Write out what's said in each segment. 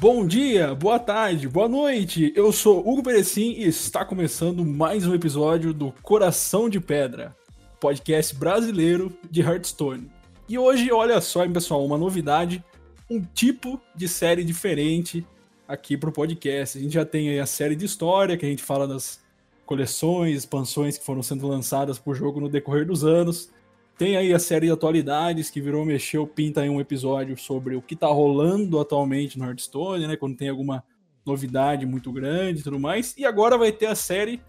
Bom dia, boa tarde, boa noite. Eu sou Hugo Perecim e está começando mais um episódio do Coração de Pedra, podcast brasileiro de Hearthstone. E hoje, olha só, pessoal, uma novidade, um tipo de série diferente aqui para o podcast. A gente já tem a série de história, que a gente fala das coleções, expansões que foram sendo lançadas por jogo no decorrer dos anos. Tem aí a série de atualidades que virou mexeu, pinta aí um episódio sobre o que tá rolando atualmente no Hearthstone, né? Quando tem alguma novidade muito grande e tudo mais. E agora vai ter a série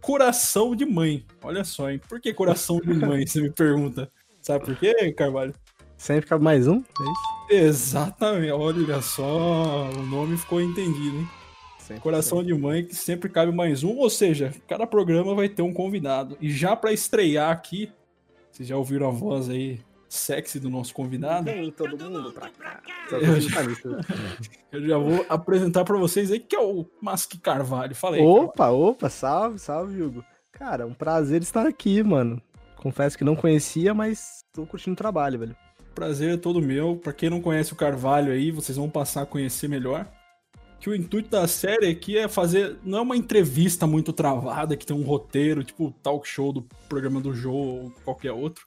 Coração de Mãe. Olha só, hein? Por que Coração de Mãe? Você me pergunta. Sabe por quê, Carvalho? Sempre cabe mais um, é isso? Exatamente. Olha só, o nome ficou entendido, hein? Sempre, Coração sempre. de Mãe, que sempre cabe mais um. Ou seja, cada programa vai ter um convidado. E já para estrear aqui, vocês já ouviram a voz aí sexy do nosso convidado? Vem todo mundo pra cá. Eu já, eu já vou apresentar para vocês aí que é o Masque Carvalho. Falei. Opa, Carvalho. opa, salve, salve, Hugo. Cara, um prazer estar aqui, mano. Confesso que não conhecia, mas tô curtindo o trabalho, velho. Prazer é todo meu. Para quem não conhece o Carvalho aí, vocês vão passar a conhecer melhor que o intuito da série aqui é fazer. Não é uma entrevista muito travada, que tem um roteiro, tipo talk show do programa do Joe ou qualquer outro.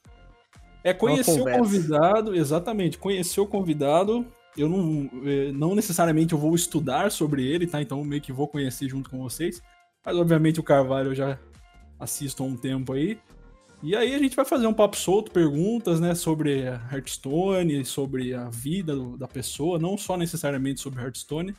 É conhecer o convidado, exatamente, conhecer o convidado. Eu não, é, não necessariamente eu vou estudar sobre ele, tá? Então meio que vou conhecer junto com vocês. Mas obviamente o Carvalho eu já assisto há um tempo aí. E aí a gente vai fazer um papo solto, perguntas, né, sobre Hearthstone, sobre a vida da pessoa, não só necessariamente sobre Hearthstone,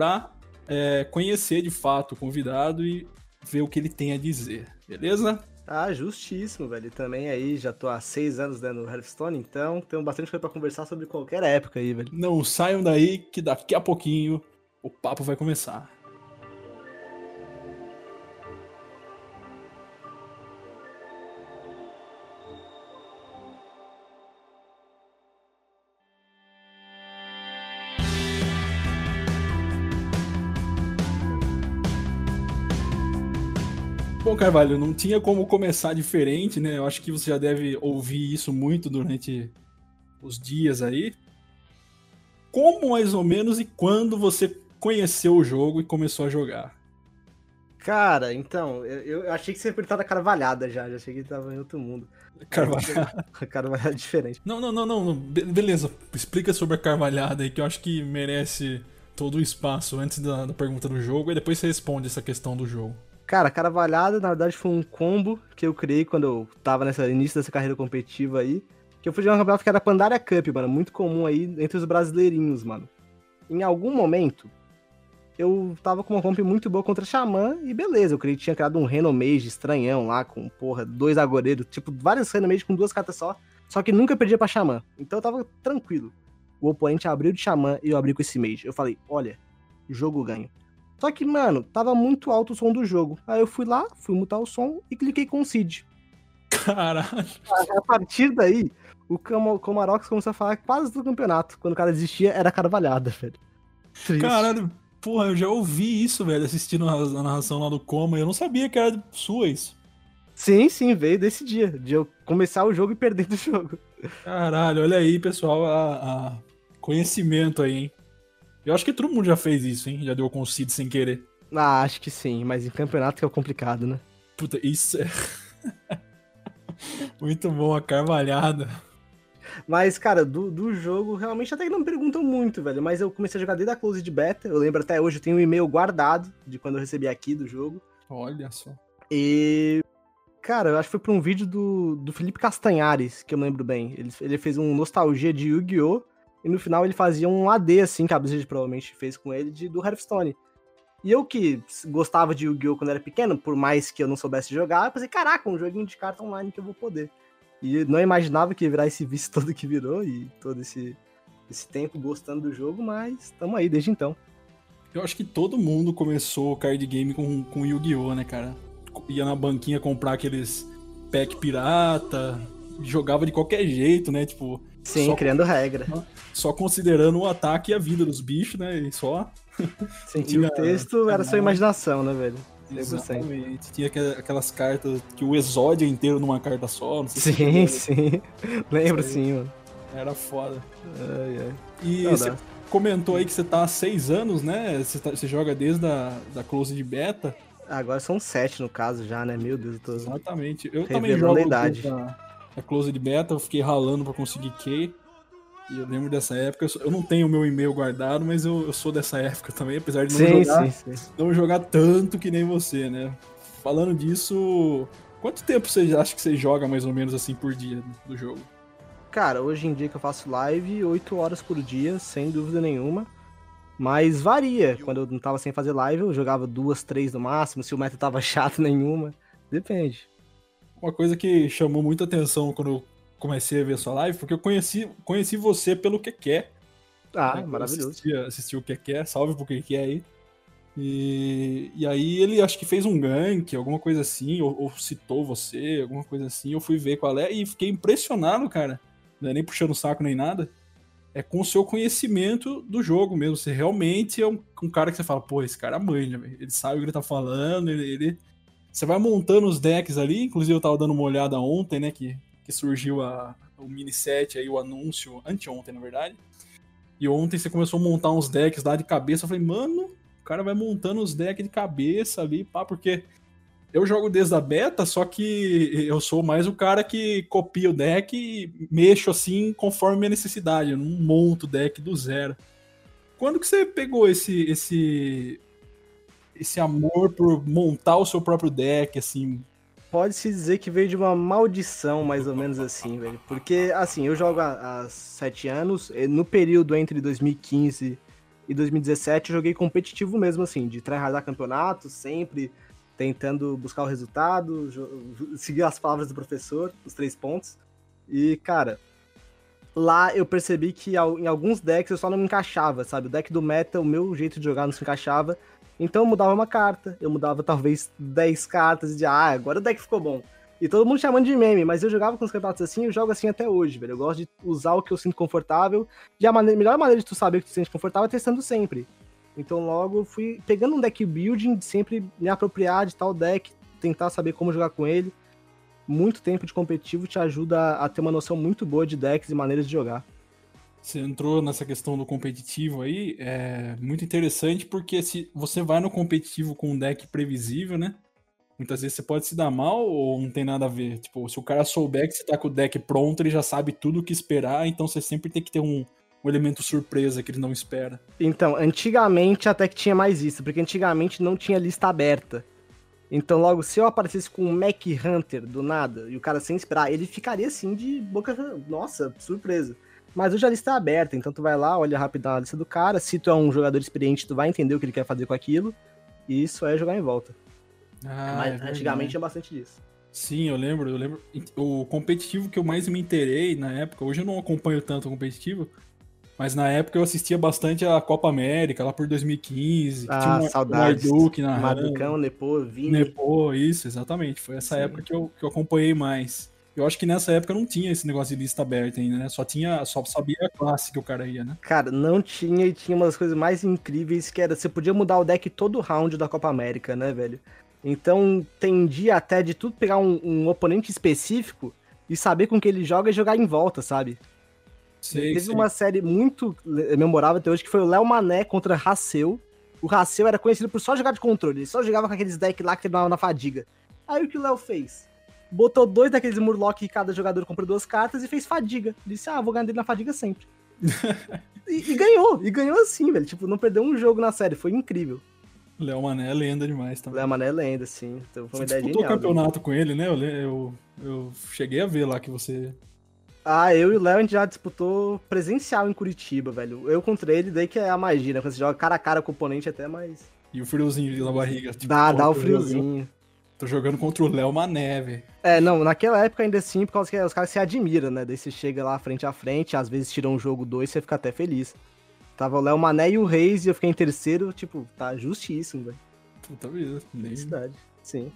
para é, conhecer de fato o convidado e ver o que ele tem a dizer, beleza? Ah, justíssimo, velho. Também aí já tô há seis anos né, no Hearthstone, então tenho bastante coisa pra conversar sobre qualquer época aí, velho. Não saiam daí que daqui a pouquinho o papo vai começar. Carvalho, não tinha como começar diferente, né? Eu acho que você já deve ouvir isso muito durante os dias aí. Como mais ou menos e quando você conheceu o jogo e começou a jogar? Cara, então, eu, eu achei que você ia perguntar da Carvalhada já, já achei que tava em outro mundo. Carvalhada. Carvalhada é diferente. Não, não, não, não, beleza, explica sobre a Carvalhada aí, que eu acho que merece todo o espaço antes da, da pergunta do jogo, e depois você responde essa questão do jogo. Cara, Carvalhada, na verdade, foi um combo que eu criei quando eu tava nessa início dessa carreira competitiva aí. Que eu fui jogar um campeonato que era Pandaria Cup, mano. Muito comum aí entre os brasileirinhos, mano. Em algum momento, eu tava com uma comp muito boa contra Xamã e beleza. Eu criei, tinha criado um Renomage estranhão lá, com, porra, dois agoreiros. Tipo, vários Renomage com duas cartas só. Só que nunca perdia pra Xamã. Então eu tava tranquilo. O oponente abriu de Xamã e eu abri com esse Mage. Eu falei, olha, jogo ganho. Só que, mano, tava muito alto o som do jogo. Aí eu fui lá, fui mutar o som e cliquei com o Cid. Caralho. A partir daí, o Comarox começou a falar quase do campeonato. Quando o cara desistia, era carvalhada, velho. Triste. Caralho, porra, eu já ouvi isso, velho, assistindo a narração lá do Coma. Eu não sabia que era sua isso. Sim, sim, veio desse dia, de eu começar o jogo e perder do jogo. Caralho, olha aí, pessoal, a, a conhecimento aí, hein? Eu acho que todo mundo já fez isso, hein? Já deu Cid sem querer. Ah, acho que sim, mas em campeonato que é complicado, né? Puta, isso é. muito bom, a carvalhada. Mas, cara, do, do jogo, realmente até que não me perguntam muito, velho. Mas eu comecei a jogar desde a close de beta. Eu lembro até hoje, eu tenho um e-mail guardado de quando eu recebi aqui do jogo. Olha só. E. Cara, eu acho que foi pra um vídeo do, do Felipe Castanhares, que eu lembro bem. Ele, ele fez um nostalgia de Yu-Gi-Oh! E no final ele fazia um AD, assim, que a Blizzard provavelmente fez com ele, de, do Hearthstone. E eu que gostava de Yu-Gi-Oh! quando era pequeno, por mais que eu não soubesse jogar, eu pensei, caraca, um joguinho de carta online que eu vou poder. E não imaginava que ia virar esse vício todo que virou e todo esse, esse tempo gostando do jogo, mas estamos aí desde então. Eu acho que todo mundo começou card game com, com Yu-Gi-Oh, né, cara? Ia na banquinha comprar aqueles pack pirata, jogava de qualquer jeito, né? Tipo, Sim, só, criando regra. Só considerando o ataque e a vida dos bichos, né? E só. Tinha o texto era sua imaginação, né, velho? Exatamente. Tinha aquelas cartas que o exódio inteiro numa carta só. sim, sim. Lembro sim, mano. Era foda. Ai, ai. E comentou aí que você tá há seis anos, né? Você, tá, você joga desde a da Close de Beta. Agora são sete no caso já, né? Meu Deus, eu tô... Exatamente. Eu também jogo a idade. Da, da Close de Beta, eu fiquei ralando pra conseguir Key. E eu lembro dessa época, eu não tenho o meu e-mail guardado, mas eu, eu sou dessa época também, apesar de não sim, jogar, sim, sim. não jogar tanto que nem você, né? Falando disso, quanto tempo você acha que você joga mais ou menos assim por dia do jogo? Cara, hoje em dia que eu faço live, 8 horas por dia, sem dúvida nenhuma. Mas varia. Quando eu não tava sem fazer live, eu jogava duas, três no máximo. Se o meta tava chato, nenhuma. Depende. Uma coisa que chamou muita atenção quando eu comecei a ver sua live, porque eu conheci, conheci você pelo que quer. Ah, né? maravilhoso. Assisti, assisti o que quer, salve pro que quer aí. E, e aí ele acho que fez um gank, alguma coisa assim, ou, ou, citou você, alguma coisa assim. Eu fui ver qual é e fiquei impressionado, cara. Não é nem puxando o saco nem nada é com o seu conhecimento do jogo mesmo. Você realmente é um, um cara que você fala, pô, esse cara manja, véio. ele sabe o que ele tá falando, ele, ele, Você vai montando os decks ali, inclusive eu tava dando uma olhada ontem, né, que, que surgiu a, o mini set aí, o anúncio, anteontem, na verdade. E ontem você começou a montar uns decks lá de cabeça, eu falei, mano, o cara vai montando os decks de cabeça ali, pá, porque eu jogo desde a beta, só que eu sou mais o cara que copia o deck e mexo assim conforme minha necessidade. Eu não monto o deck do zero. Quando que você pegou esse esse esse amor por montar o seu próprio deck, assim? Pode-se dizer que veio de uma maldição, mais ou menos assim, velho. Porque, assim, eu jogo há, há sete anos. No período entre 2015 e 2017, eu joguei competitivo mesmo, assim, de tryhardar campeonato, sempre tentando buscar o resultado, seguir as palavras do professor, os três pontos. E, cara, lá eu percebi que em alguns decks eu só não me encaixava, sabe? O deck do meta, o meu jeito de jogar não se encaixava. Então eu mudava uma carta, eu mudava talvez 10 cartas de ah, agora o deck ficou bom. E todo mundo chamando de meme, mas eu jogava com os campeonatos assim, eu jogo assim até hoje, velho. Eu gosto de usar o que eu sinto confortável. E a maneira, melhor maneira de tu saber que tu se sente confortável é testando sempre. Então logo fui pegando um deck building, sempre me apropriar de tal deck, tentar saber como jogar com ele. Muito tempo de competitivo te ajuda a ter uma noção muito boa de decks e maneiras de jogar. Você entrou nessa questão do competitivo aí, é muito interessante porque se você vai no competitivo com um deck previsível, né? Muitas vezes você pode se dar mal ou não tem nada a ver. Tipo, se o cara souber que você tá com o deck pronto, ele já sabe tudo o que esperar, então você sempre tem que ter um, um elemento surpresa que ele não espera. Então, antigamente até que tinha mais isso, porque antigamente não tinha lista aberta. Então, logo, se eu aparecesse com um Mac Hunter do nada, e o cara sem esperar, ele ficaria assim de boca. Nossa, surpresa. Mas hoje a lista é aberta, então tu vai lá, olha rapidão a lista do cara. Se tu é um jogador experiente, tu vai entender o que ele quer fazer com aquilo. E isso é jogar em volta. Ah, Mas é antigamente tinha bastante disso. Sim, eu lembro, eu lembro. O competitivo que eu mais me interei na época, hoje eu não acompanho tanto o competitivo, mas na época eu assistia bastante a Copa América, lá por 2015. Ah, tinha saudades. Um Marduke na Marducão, Nepo, Vini. Nepo, isso, exatamente. Foi essa Sim. época que eu, que eu acompanhei mais. Eu acho que nessa época não tinha esse negócio de lista aberta ainda, né? Só tinha, só sabia a classe que o cara ia, né? Cara, não tinha e tinha uma das coisas mais incríveis que era você podia mudar o deck todo round da Copa América, né, velho? Então tendia até de tudo pegar um, um oponente específico e saber com que ele joga e jogar em volta, sabe? Sei, Teve sei. uma série muito memorável até hoje que foi o Léo Mané contra Raceu. O Raceu era conhecido por só jogar de controle, ele só jogava com aqueles decks lá que terminavam na fadiga. Aí o que o Léo fez? Botou dois daqueles Murloc e cada jogador comprou duas cartas e fez fadiga. Disse, ah, vou ganhar dele na fadiga sempre. e, e, ganhou, e ganhou assim, velho. Tipo, não perdeu um jogo na série, foi incrível. Léo Mané é lenda demais também. Léo Mané é lenda, sim. Então foi uma você ideia disputou genial. campeonato né? com ele, né? Eu, eu, eu cheguei a ver lá que você ah, eu e o Léo a gente já disputou presencial em Curitiba, velho. Eu contra ele, daí que é a magia, né? Quando você joga cara a cara com o oponente até mais. E o friozinho na barriga. Tipo, dá, dá o friozinho. Tô jogando contra o Léo Mané, velho. É, não, naquela época ainda assim, por causa que os caras se admiram, né? Daí você chega lá frente a frente, às vezes tira um jogo dois, você fica até feliz. Tava o Léo Mané e o Reis e eu fiquei em terceiro, tipo, tá justíssimo, velho. Puta vida, nem. Verdade, sim.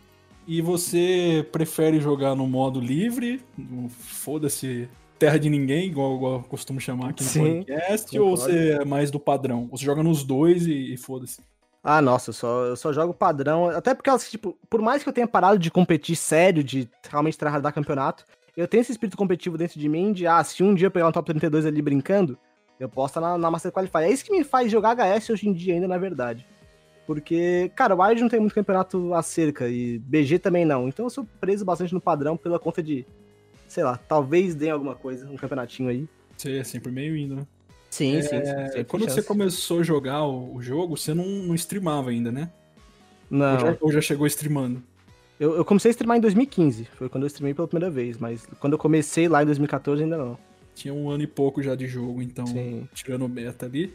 E você prefere jogar no modo livre? Foda-se, terra de ninguém, igual, igual eu costumo chamar aqui no Sim, podcast? Concordo. Ou você é mais do padrão? Você joga nos dois e, e foda-se? Ah, nossa, eu só, eu só jogo padrão. Até porque, tipo, por mais que eu tenha parado de competir sério, de realmente tryhardar campeonato, eu tenho esse espírito competitivo dentro de mim de, ah, se um dia eu pegar um top 32 ali brincando, Eu posso estar na, na Master Qualify. É isso que me faz jogar HS hoje em dia ainda, na verdade. Porque, cara, o Wild não tem muito campeonato acerca e BG também não. Então eu sou preso bastante no padrão pela conta de, sei lá, talvez dê alguma coisa, um campeonatinho aí. Você é sempre meio indo, né? Sim, É, sim. quando você começou a jogar o, o jogo, você não, não streamava ainda, né? Não, Ou já, ou já chegou streamando? eu, eu comecei a streamar em 2015. Foi quando eu streamei pela primeira vez. Mas quando eu comecei lá em 2014 ainda não. Tinha um ano e pouco já de jogo, então, Sim. tirando o beta ali.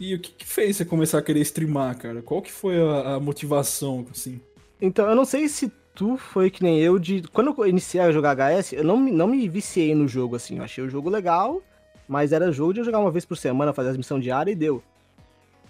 E o que, que fez você começar a querer streamar, cara? Qual que foi a, a motivação, assim? Então, eu não sei se tu foi que nem eu de. Quando eu iniciei a jogar HS, eu não, me- não me viciei no jogo, assim. Eu achei o jogo legal, mas era jogo de eu jogar uma vez por semana, fazer as missões diárias e deu.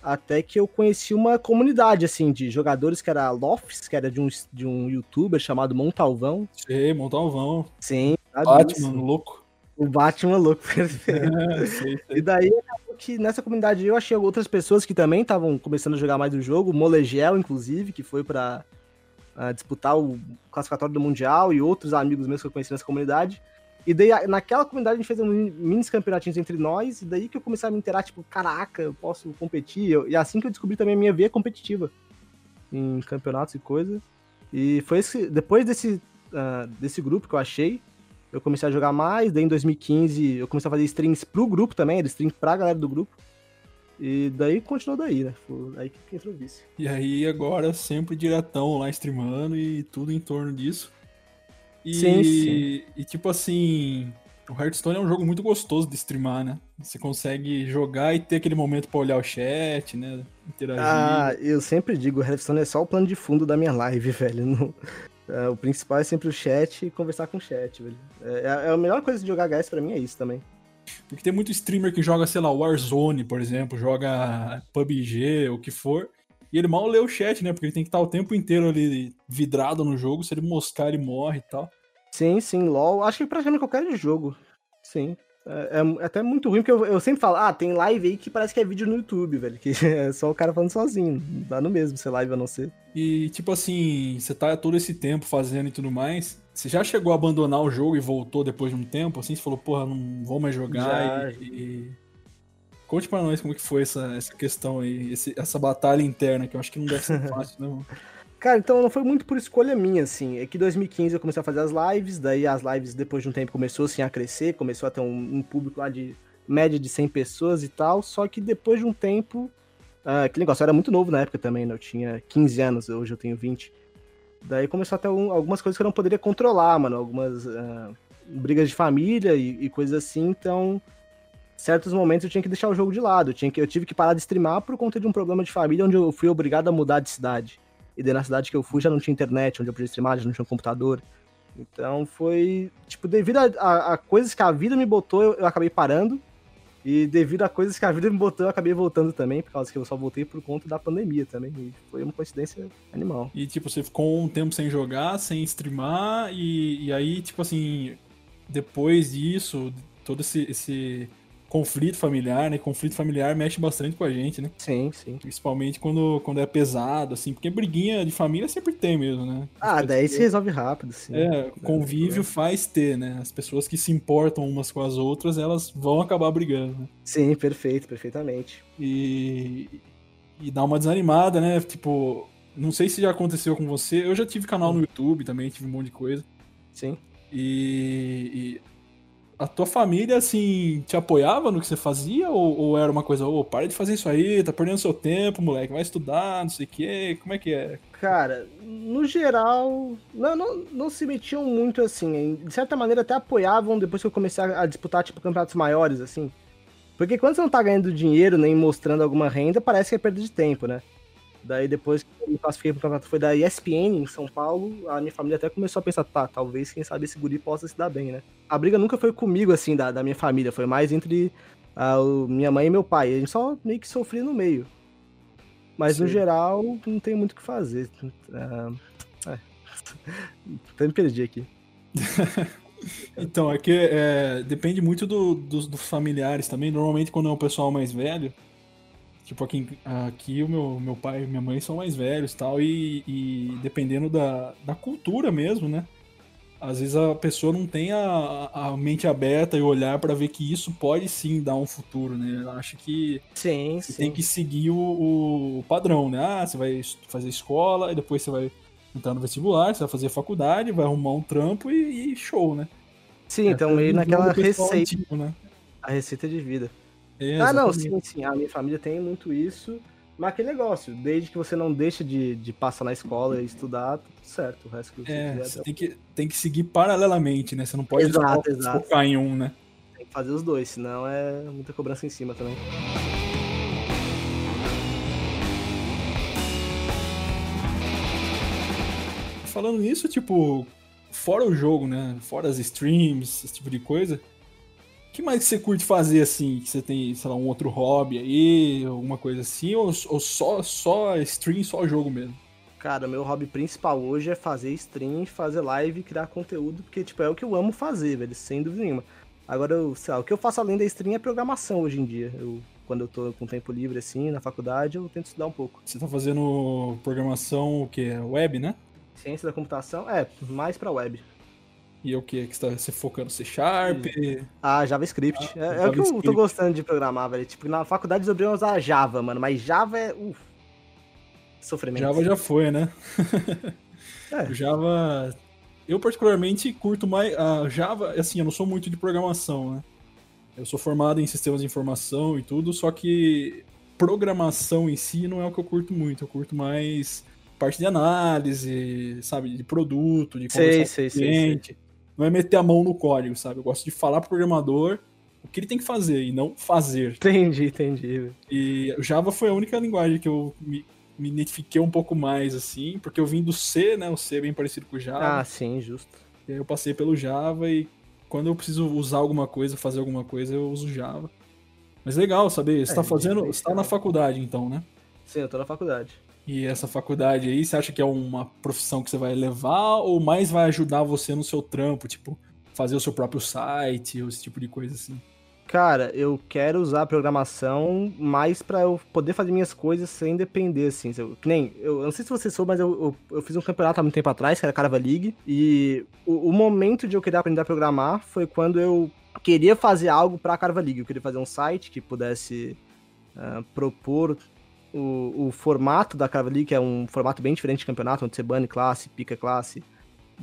Até que eu conheci uma comunidade, assim, de jogadores que era Lofts, que era de um, de um youtuber chamado Montalvão. Sei, Montalvão, Sim, Batman, isso? louco. O Batman louco, perfeito. É, sei, sei. E daí acabou que nessa comunidade eu achei outras pessoas que também estavam começando a jogar mais o jogo, Molegel, inclusive, que foi pra ah, disputar o classificatório do Mundial, e outros amigos meus que eu conheci nessa comunidade. E daí, naquela comunidade, a gente fez um mini campeonatinhos entre nós, e daí que eu comecei a me interar, tipo, caraca, eu posso competir. E assim que eu descobri também a minha veia competitiva em campeonatos e coisa. E foi esse, depois desse, ah, desse grupo que eu achei, eu comecei a jogar mais, daí em 2015 eu comecei a fazer streams pro grupo também, era stream pra galera do grupo. E daí continuou daí, né? Foi aí que entrou o. E aí agora sempre diretão lá streamando e tudo em torno disso. E, Sim, sim. e tipo assim, o Hearthstone é um jogo muito gostoso de streamar, né? Você consegue jogar e ter aquele momento pra olhar o chat, né? Interagir. Ah, eu sempre digo, o Hearthstone é só o plano de fundo da minha live, velho. Não- é, o principal é sempre o chat e conversar com o chat, velho. É, é a melhor coisa de jogar HS pra mim é isso também. Porque tem muito streamer que joga, sei lá, Warzone, por exemplo, joga PUBG, o que for. E ele mal lê o chat, né? Porque ele tem que estar o tempo inteiro ali vidrado no jogo. Se ele moscar, ele morre e tal. Sim, sim, LOL. Acho que praticamente qualquer jogo. Sim. É, é até muito ruim, porque eu, eu sempre falo, ah, tem live aí que parece que é vídeo no YouTube, velho. Que é só o cara falando sozinho. Dá no mesmo ser live a não ser. E, tipo assim, você tá todo esse tempo fazendo e tudo mais. Você já chegou a abandonar o jogo e voltou depois de um tempo? Assim, você falou, porra, não vou mais jogar. Já. E, e- Conte pra nós como que foi essa, essa questão aí, esse- essa batalha interna, que eu acho que não deve ser fácil, não. Cara, então não foi muito por escolha minha, assim. É que em 2015 eu comecei a fazer as lives, daí as lives, depois de um tempo, começou assim, a crescer, começou a ter um, um público lá de média de 100 pessoas e tal. Só que depois de um tempo. que negócio, eu era muito novo na época também, né? Eu tinha 15 anos, hoje eu tenho 20. Daí começou a ter um- algumas coisas que eu não poderia controlar, mano. Algumas ah, brigas de família e, e coisas assim, então. Certos momentos eu tinha que deixar o jogo de lado. Tinha que, eu tive que parar de streamar por conta de um problema de família, onde eu fui obrigado a mudar de cidade. E daí na cidade que eu fui já não tinha internet, onde eu podia streamar, já não tinha um computador. Então foi, tipo, devido a, a- a coisas que a vida me botou, eu, eu acabei parando. E devido a coisas que a vida me botou, eu acabei voltando também, por causa que eu só voltei por conta da pandemia também. E foi uma coincidência animal. E, tipo, você ficou um tempo sem jogar, sem streamar, e, e aí, tipo assim, depois disso, todo esse, esse conflito familiar, né? Conflito familiar mexe bastante com a gente, né? Sim, sim. Principalmente quando, quando é pesado, assim, porque briguinha de família sempre tem mesmo, né? Ah, daí se resolve rápido, sim. É, convívio faz ter, né? As pessoas que se importam umas com as outras, elas vão acabar brigando, né? Sim, perfeito, perfeitamente. E, e dá uma desanimada, né? Tipo, não sei se já aconteceu com você. Eu já tive canal no YouTube também, tive um monte de coisa. Sim. E, e a tua família, assim, te apoiava no que você fazia? Ou, ou era uma coisa, ô, para de fazer isso aí, tá perdendo seu tempo, moleque, vai estudar, não sei o quê. Como é que é? Cara, no geral, não, não, não se metiam muito assim. De certa maneira, até apoiavam depois que eu comecei a disputar, tipo, campeonatos maiores, assim. Porque quando você não tá ganhando dinheiro nem mostrando alguma renda, parece que é perda de tempo, né? Daí depois que eu me classifiquei pro campeonato, foi da ESPN em São Paulo, a minha família até começou a pensar, tá, talvez, quem sabe, esse guri possa se dar bem, né? A briga nunca foi comigo, assim, da, da minha família, foi mais entre a, o- minha mãe e meu pai. A gente só meio que sofria no meio. Mas no Sim. geral, não tem muito o que fazer. Ah, é. Até me perdi aqui. Então, é que é, depende muito do- dos, dos familiares também. Normalmente, quando é um pessoal mais velho, tipo aqui, aqui o meu, meu pai e minha mãe são mais velhos tal, e, e dependendo da, da cultura mesmo, né? às vezes a pessoa não tem a, a mente aberta e olhar para ver que isso pode sim dar um futuro, né? Ela acha que sim, sim. tem que seguir o, o, padrão, né? Ah, você vai fazer escola e depois você vai entrar no vestibular, você vai fazer faculdade, vai arrumar um trampo e, e show, né? Sim, então É, meio naquela receita, antigo, né? a receita de vida. É, ah, não, sim, sim. A minha família tem muito isso. Mas aquele negócio, desde que você não deixa de, de passar na escola e estudar, tudo certo. O resto que você É, quiser, você tem que, tem que seguir paralelamente, né? Você não pode Exato, exato. focar em um, né? tem que fazer os dois, senão é muita cobrança em cima também. Falando nisso, tipo, fora o jogo, né? Fora as streams, esse tipo de coisa. O que mais você curte fazer assim? Que você tem, sei lá, um outro hobby aí, alguma coisa assim? Ou, ou só, só stream, só jogo mesmo? Cara, meu hobby principal hoje é fazer stream, fazer live criar conteúdo, porque, tipo, é o que eu amo fazer, velho, sem dúvida nenhuma. Agora, eu, sei lá, o que eu faço além da stream é programação hoje em dia. Eu, quando eu tô com tempo livre, assim, na faculdade, eu tento estudar um pouco. Você tá fazendo programação, o que? Web, né? Ciência da computação, é, mais pra web. E é o que? Que você tá você focando C Sharp? Ah, JavaScript. é, é o que eu JavaScript. tô gostando de programar, velho. Tipo, na faculdade eu aprendi a usar Java, mano, mas Java é. Uf, sofrimento. Java já foi, né? É. O Java. Eu, particularmente, curto mais. A Java, assim, eu não sou muito de programação, né? Eu sou formado em sistemas de informação e tudo, só que programação em si não é o que eu curto muito. Eu curto mais parte de análise, sabe? De produto, de Sei, conversar sei, com sei, cliente. Não é meter a mão no código, sabe? Eu gosto de falar pro programador o que ele tem que fazer e não fazer. Entendi, entendi. E o Java foi a única linguagem que eu me, me identifiquei um pouco mais, assim, porque eu vim do C, né? O C é bem parecido com o Java. Ah, sim, justo. E aí eu passei pelo Java e quando eu preciso usar alguma coisa, fazer alguma coisa, eu uso Java. Mas legal saber, você É, tá fazendo. Você tá na faculdade então, né? Sim, eu tô na faculdade. E essa faculdade aí, você acha que é uma profissão que você vai levar ou mais vai ajudar você no seu trampo, tipo, fazer o seu próprio site, ou esse tipo de coisa assim? Cara, eu quero usar a programação mais pra eu poder fazer minhas coisas sem depender, assim. Eu- nem, eu, eu não sei se você soube, mas eu, eu, eu fiz um campeonato há muito tempo atrás, que era Carava League, e o, o momento de eu querer aprender a programar foi quando eu queria fazer algo pra Carava League. Eu queria fazer um site que pudesse ah, propor o, o formato da Carava League, que é um formato bem diferente de campeonato, onde você bane classe, pica classe.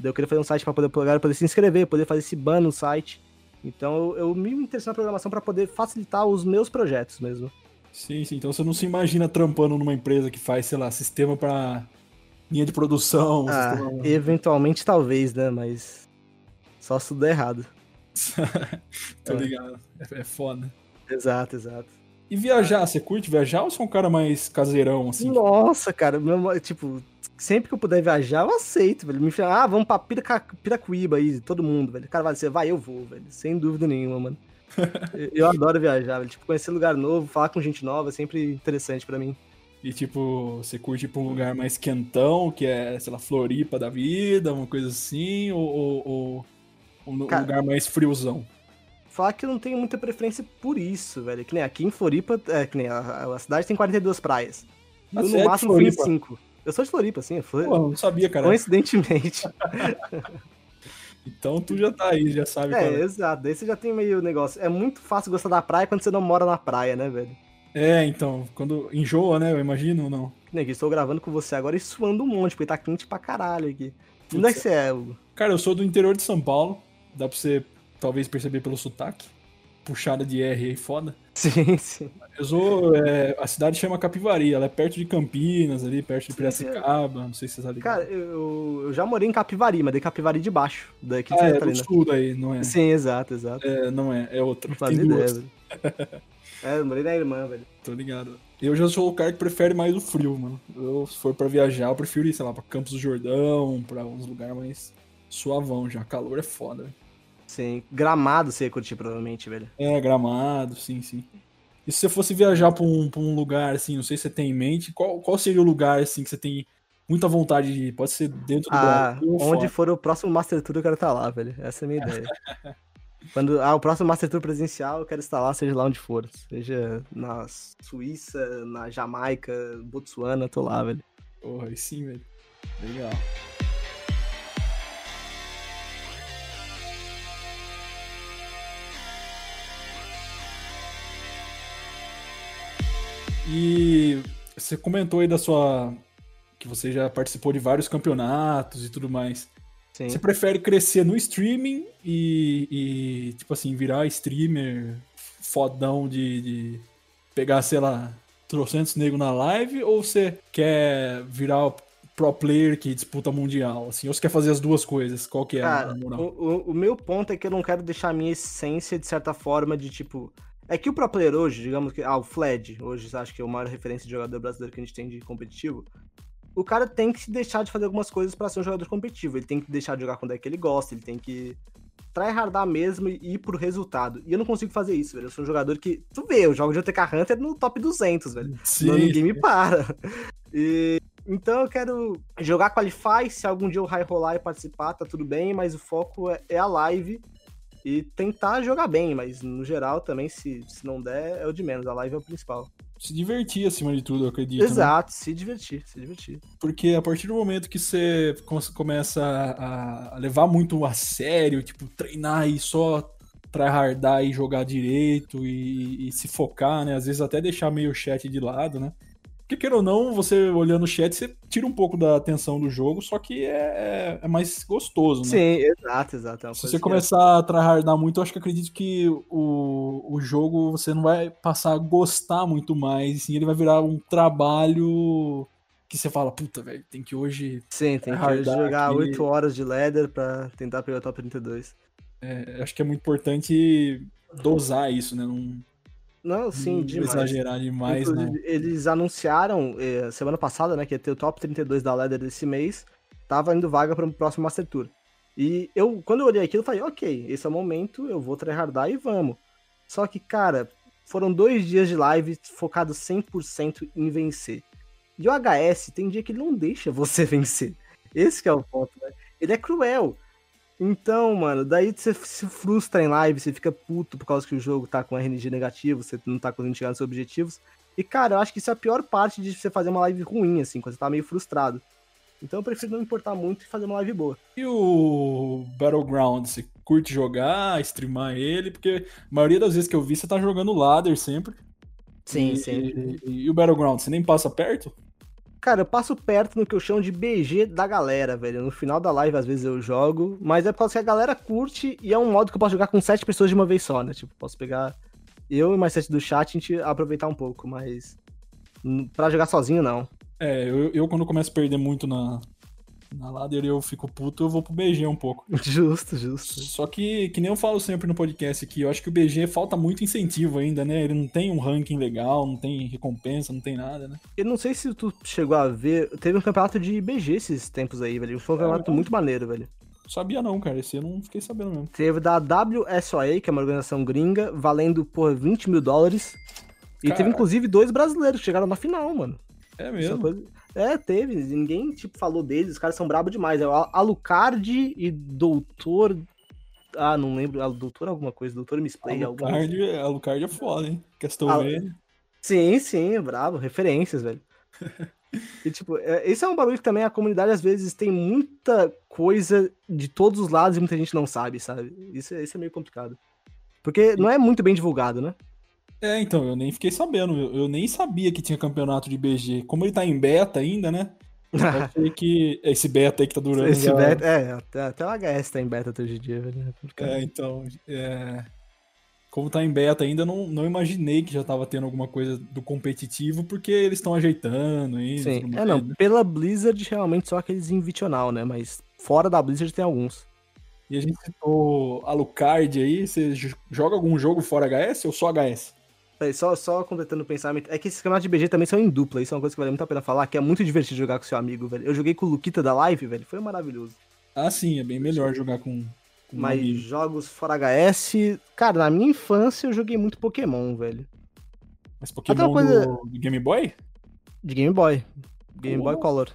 Eu queria fazer um site pra poder, pra poder se inscrever, poder fazer esse ban no site. Então eu, eu me interessei na programação pra poder facilitar os meus projetos mesmo. Sim, sim. Então você não se imagina trampando numa empresa que faz, sei lá, sistema pra linha de produção. Ah, sistema- eventualmente talvez, né? Mas só se tudo der errado. Tô É. ligado. É, é foda. Exato, exato. E viajar, você curte viajar ou você é um cara mais caseirão, assim? Nossa, cara, meu, tipo, sempre que eu puder viajar, eu aceito, velho. Me chama, ah, vamos pra Piraca, Piracuíba aí, todo mundo, velho. Cara, vai, você vai, eu vou, velho. Sem dúvida nenhuma, mano. Eu- eu adoro viajar, velho. Tipo, conhecer lugar novo, falar com gente nova é sempre interessante pra mim. E tipo, você curte ir pra um lugar mais quentão, que é, sei lá, Floripa da vida, uma coisa assim, ou, ou, ou um Cara- lugar mais friozão? Falar que eu não tenho muita preferência por isso, velho. Que nem aqui em Floripa, é, que nem a, a cidade tem 42 praias. Mas eu é no de máximo fui em Floripa? 5. Eu sou de Floripa, sim. Eu fui, Pô, não sabia, cara. coincidentemente. Então tu já tá aí, já sabe É, é. exato. Daí você já tem meio negócio. É muito fácil gostar da praia quando você não mora na praia, né, velho? É, então, quando enjoa, né? Eu imagino ou não. Aqui, estou gravando com você agora e suando um monte, porque tá quente pra caralho aqui. De Onde é que você é, Hugo? Cara, eu sou do interior de São Paulo. Dá pra você talvez perceber pelo sotaque. Puxada de R aí, foda. Sim, sim. Eu sou. é, a cidade chama Capivari, ela é perto de Campinas, ali, perto de Piracicaba. Não sei se você tá ligado. Cara, eu, eu já morei em Capivari, mas de Capivari de baixo, daqui de ah, Santa é Catarina. sul daí, não é? Sim, exato, exato. É, não é, é outra. Não fazia ideia, velho. É, eu morei na irmã, velho. tô ligado. Eu já sou o cara que prefere mais o frio, mano. Eu, se for pra viajar, eu prefiro ir, sei lá, pra Campos do Jordão, pra uns lugares mais suavão já. Calor é foda, velho. Sim. Gramado você ia curtir, provavelmente, velho. É, gramado, sim, sim. E se você fosse viajar pra um, pra um lugar, assim, não sei se você tem em mente, qual, qual seria o lugar, assim, que você tem muita vontade de ir? Pode ser dentro do Ah, Brasil onde fora. for o próximo Master Tour eu quero estar lá, velho. Essa é a minha ideia. Quando, ah, o próximo Master Tour presencial eu quero estar lá, seja lá onde for. Seja na Suíça, na Jamaica, Botsuana, tô lá, velho. Porra, aí sim, velho. Legal. E você comentou aí da sua. que você já participou de vários campeonatos e tudo mais. Sim. Você prefere crescer no streaming e, e, tipo assim, virar streamer fodão de, de pegar, sei lá, trocentos negros na live? Ou você quer virar pro player que disputa mundial, assim? Ou você quer fazer as duas coisas? Qual que é Cara, a moral? o, o- o meu ponto é que eu não quero deixar a minha essência, de certa forma, de tipo. É que o pro player hoje, digamos que. Ah, o Fled, hoje acho que é a maior referência de jogador brasileiro que a gente tem de competitivo. O cara tem que se deixar de fazer algumas coisas pra ser um jogador competitivo. Ele tem que deixar de jogar quando é que ele gosta, ele tem que tryhardar mesmo e ir pro resultado. E eu não consigo fazer isso, velho. Eu sou um jogador que. Tu vê, eu jogo de OTK Hunter no top 200, velho. Não, ninguém me para. E, então eu quero jogar Qualify, se algum dia o High rolar e participar, tá tudo bem, mas o foco é, é a live e tentar jogar bem, mas no geral também, se, se não der, é o de menos, a live é o principal. Se divertir acima de tudo, eu acredito. né? Exato, se divertir, se divertir. Porque a partir do momento que você com- começa a, levar muito a sério, tipo, treinar e só tryhardar e jogar direito e, e se focar, né? Às vezes até deixar meio chat de lado, né? Porque, queira ou não, você olhando o chat, você tira um pouco da atenção do jogo, só que é, é mais gostoso, né? Sim, exato, exato. É Se você que começar a tryhardar muito, eu acho que acredito que o, o jogo você não vai passar a gostar muito mais, e sim ele vai virar um trabalho que você fala, puta, velho, tem que hoje. Sim, tem que jogar aqui. 8 horas de ladder pra tentar pegar o top 32. é, acho que é muito importante dosar isso, né? Não, Não, sim, não demais. exagerar demais, né? Eles anunciaram eh, semana passada, né, que ia ter o top 32 da Ladder desse mês. Tava indo vaga para o próximo Master Tour. E eu, quando eu olhei aquilo, eu falei, ok, esse é o momento, eu vou tryhardar e vamos. Só que, cara, foram dois dias de live focado 100% em vencer. E o HS tem dia que ele não deixa você vencer. Esse é o ponto, né? Ele é cruel. Então, mano, daí você se frustra em live, você fica puto por causa que o jogo tá com RNG negativo, você não tá conseguindo chegar nos seus objetivos. E, cara, eu acho que isso é a pior parte de você fazer uma live ruim, assim, quando você tá meio frustrado. Então eu prefiro não importar muito e fazer uma live boa. E o Battleground, você curte jogar, streamar ele? Porque a maioria das vezes que eu vi, você tá jogando ladder sempre. Sim, e, sim. E, e o Battleground, você nem passa perto? Cara, eu passo perto no que eu chamo de BG da galera, velho. No final da live, às vezes, eu jogo, mas é por causa que a galera curte e é um modo que eu posso jogar com sete pessoas de uma vez só, né? Tipo, posso pegar eu e mais sete do chat a gente aproveitar um pouco, mas pra jogar sozinho, não. É, eu, eu quando começo a perder muito na, na ladder eu fico puto, eu vou pro BG um pouco. Justo, justo. Só que, que nem eu falo sempre no podcast aqui, eu acho que o BG falta muito incentivo ainda, né? Ele não tem um ranking legal, não tem recompensa, não tem nada, né? Eu não sei se tu chegou a ver, teve um campeonato de BG esses tempos aí, velho. Foi um campeonato não? muito maneiro, velho. Sabia não, cara. Esse eu não fiquei sabendo mesmo. Teve da WSOA, que é uma organização gringa, valendo, por 20 mil dólares. E teve, Caraca. inclusive, dois brasileiros que chegaram na final, mano. É é mesmo. É, teve. Ninguém, tipo, falou deles. Os caras são brabos demais. É o Al- Alucard e Doutor... Ah, não lembro. Doutor alguma coisa. Doutor Misplay. A alguma coisa. Lucardi, a Lucardi é foda, hein? Castlevania. Ah, Sim, sim, é brabo. Referências, velho. E, tipo, é- esse é um barulho que também a comunidade, às vezes, tem muita coisa de todos os lados e muita gente não sabe, sabe? Isso, é- isso é meio complicado. Porque não é muito bem divulgado, né? É, então, eu nem fiquei sabendo. Eu, eu nem sabia que tinha campeonato de BG. Como ele tá em beta ainda, né? Eu achei que esse beta aí que tá durando. Esse já- beta, é, até, até o HS tá em beta hoje em dia, velho. É complicado. É, então. é, Como tá em beta ainda, não, não imaginei que já tava tendo alguma coisa do competitivo, porque eles estão ajeitando ainda. Sim, é não, né? pela Blizzard realmente só aqueles invisional, né? Mas fora da Blizzard tem alguns. E a gente citou Alucard aí. Você joga algum jogo fora HS ou só HS? Peraí, Só, só completando o pensamento, é que esses campeonatos de BG também são em dupla, isso é uma coisa que vale muito a pena falar, que é muito divertido jogar com seu amigo, velho. Eu joguei com o Luquita da live, velho, foi maravilhoso. Ah, sim, é bem melhor jogar com. com Mas jogos fora HS, cara, na minha infância eu joguei muito Pokémon, velho. Mas Pokémon coisa- do, do Game Boy? De Game Boy. Game Boy Nossa. Color.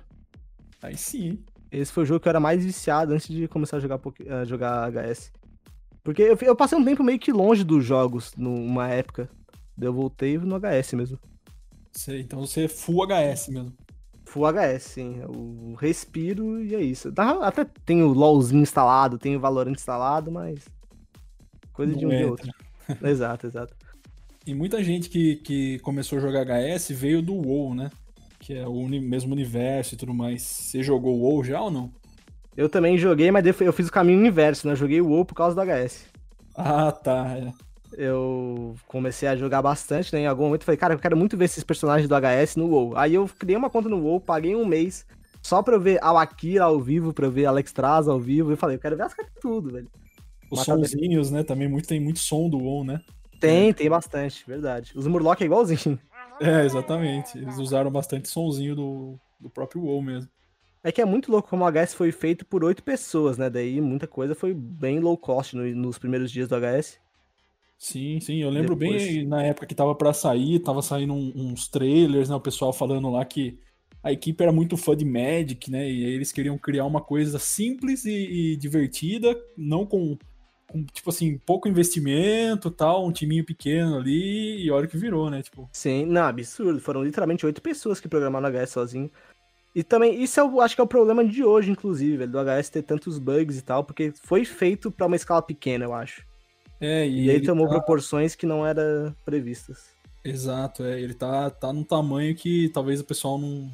Aí sim. Esse foi o jogo que eu era mais viciado antes de começar a jogar, a jogar HS. Porque eu, eu passei um tempo meio que longe dos jogos numa época. Daí eu voltei no HS mesmo. Sei, então você é full HS mesmo. Full HS, sim. Eu respiro e é isso. Dá- Até tem o LOLzinho instalado, tem o Valorant instalado, mas. Coisa de Não um dia entra. outro. exato, exato. E muita gente que, que começou a jogar HS veio do WoW, né? Que é o uni mesmo universo e tudo mais. Você jogou WoW já ou não? Eu também joguei, mas eu fiz o caminho inverso, né? Eu joguei o WoW por causa do HS. Ah, tá. É. Eu comecei a jogar bastante, né? Em algum momento eu falei, cara, eu quero muito ver esses personagens do HS no WoW. Aí eu criei uma conta no WoW, paguei um mês só pra eu ver a Akira ao vivo, pra eu ver Alex Traz ao vivo. E eu falei, eu quero ver as caras tudo, velho. Os sonzinhos, né? Também muito, tem muito som do WoW, né? Tem, tem bastante, verdade. Os Murloc é igualzinho. É, exatamente. Eles usaram bastante sonzinho do, do próprio WoW mesmo. É que é muito louco como o HS foi feito por oito pessoas, né? Daí muita coisa foi bem low cost no, nos primeiros dias do HS. Sim, sim, eu lembro Depois... bem na época que tava para sair, tava saindo uns trailers, né? O pessoal falando lá que a equipe era muito fã de Magic, né? E eles queriam criar uma coisa simples e, e divertida, não com, com, tipo assim, pouco investimento tal, um timinho pequeno ali, e olha que virou, né? Tipo... Sim, não, absurdo. Foram literalmente oito pessoas que programaram o HS sozinho. E também, isso eu acho que é o problema de hoje, inclusive, velho, do HS ter tantos bugs e tal, porque foi feito para uma escala pequena, eu acho. É, e, e ele tomou tá... proporções que não eram previstas. Exato, é, ele tá, tá num tamanho que talvez o pessoal não.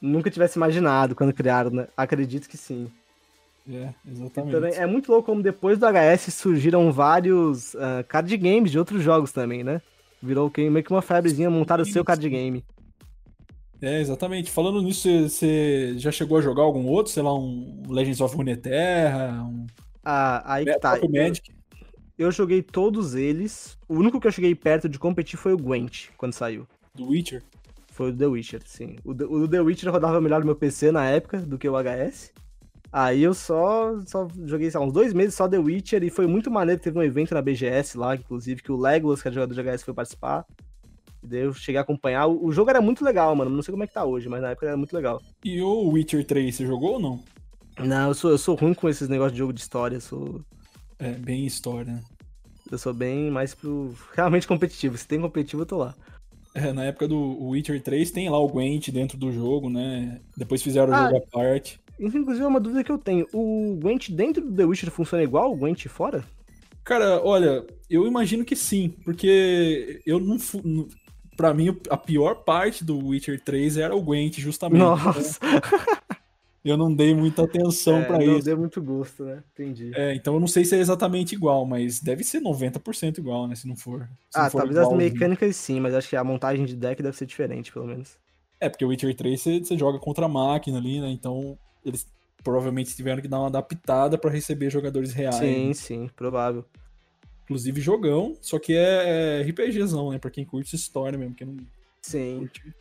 Nunca tivesse imaginado quando criaram, né? Acredito que sim. É, exatamente. Também é muito louco como depois do HS surgiram vários uh, card games de outros jogos também, né? Virou meio que uma febrezinha montar o seu card game. É, exatamente. Falando nisso, você já chegou a jogar algum outro? Sei lá, um Legends of Runeterra? Um... Ah, aí que tá. Magic? Eu, joguei todos eles. O único que eu cheguei perto de competir foi o Gwent, quando saiu. Do Witcher? Foi o The Witcher, sim. O, o The Witcher rodava melhor no meu PC na época do que o HS. Aí eu só, só joguei lá, uns dois meses só The Witcher e foi muito maneiro. Teve um evento na BGS lá, inclusive, que o Legolas, que é jogador de HS, foi participar. E daí eu cheguei a acompanhar. O jogo era muito legal, mano. Não sei como é que tá hoje, mas na época era muito legal. E o Witcher 3, você jogou ou não? Não, eu sou, eu sou ruim com esses negócios de jogo de história. Eu sou. É, bem história. Eu sou bem mais pro. Realmente competitivo. Se tem competitivo, eu tô lá. É, na época do Witcher 3 tem lá o Gwent dentro do jogo, né? Depois fizeram o ah, jogo à parte. Inclusive, é uma dúvida que eu tenho. O Gwent dentro do The Witcher funciona igual o Gwent fora? Cara, olha, eu imagino que sim, porque eu não, para mim, a pior parte do Witcher 3 era o Gwent, justamente. Nossa! Né? Eu não dei muita atenção é, para isso. Não deu muito gosto, né? Entendi. É, então eu não sei se é exatamente igual, mas deve ser 90% igual, né? Se não for. Se ah, não for talvez as mecânicas sim, mas acho que a montagem de deck deve ser diferente, pelo menos. É, porque o Witcher 3 você, você joga contra a máquina ali, né? Então eles provavelmente tiveram que dar uma adaptada para receber jogadores reais. Sim, né? sim, provável. Inclusive jogão, só que é, é RPGzão, né? Pra quem curte história mesmo, que não Sim. Curte.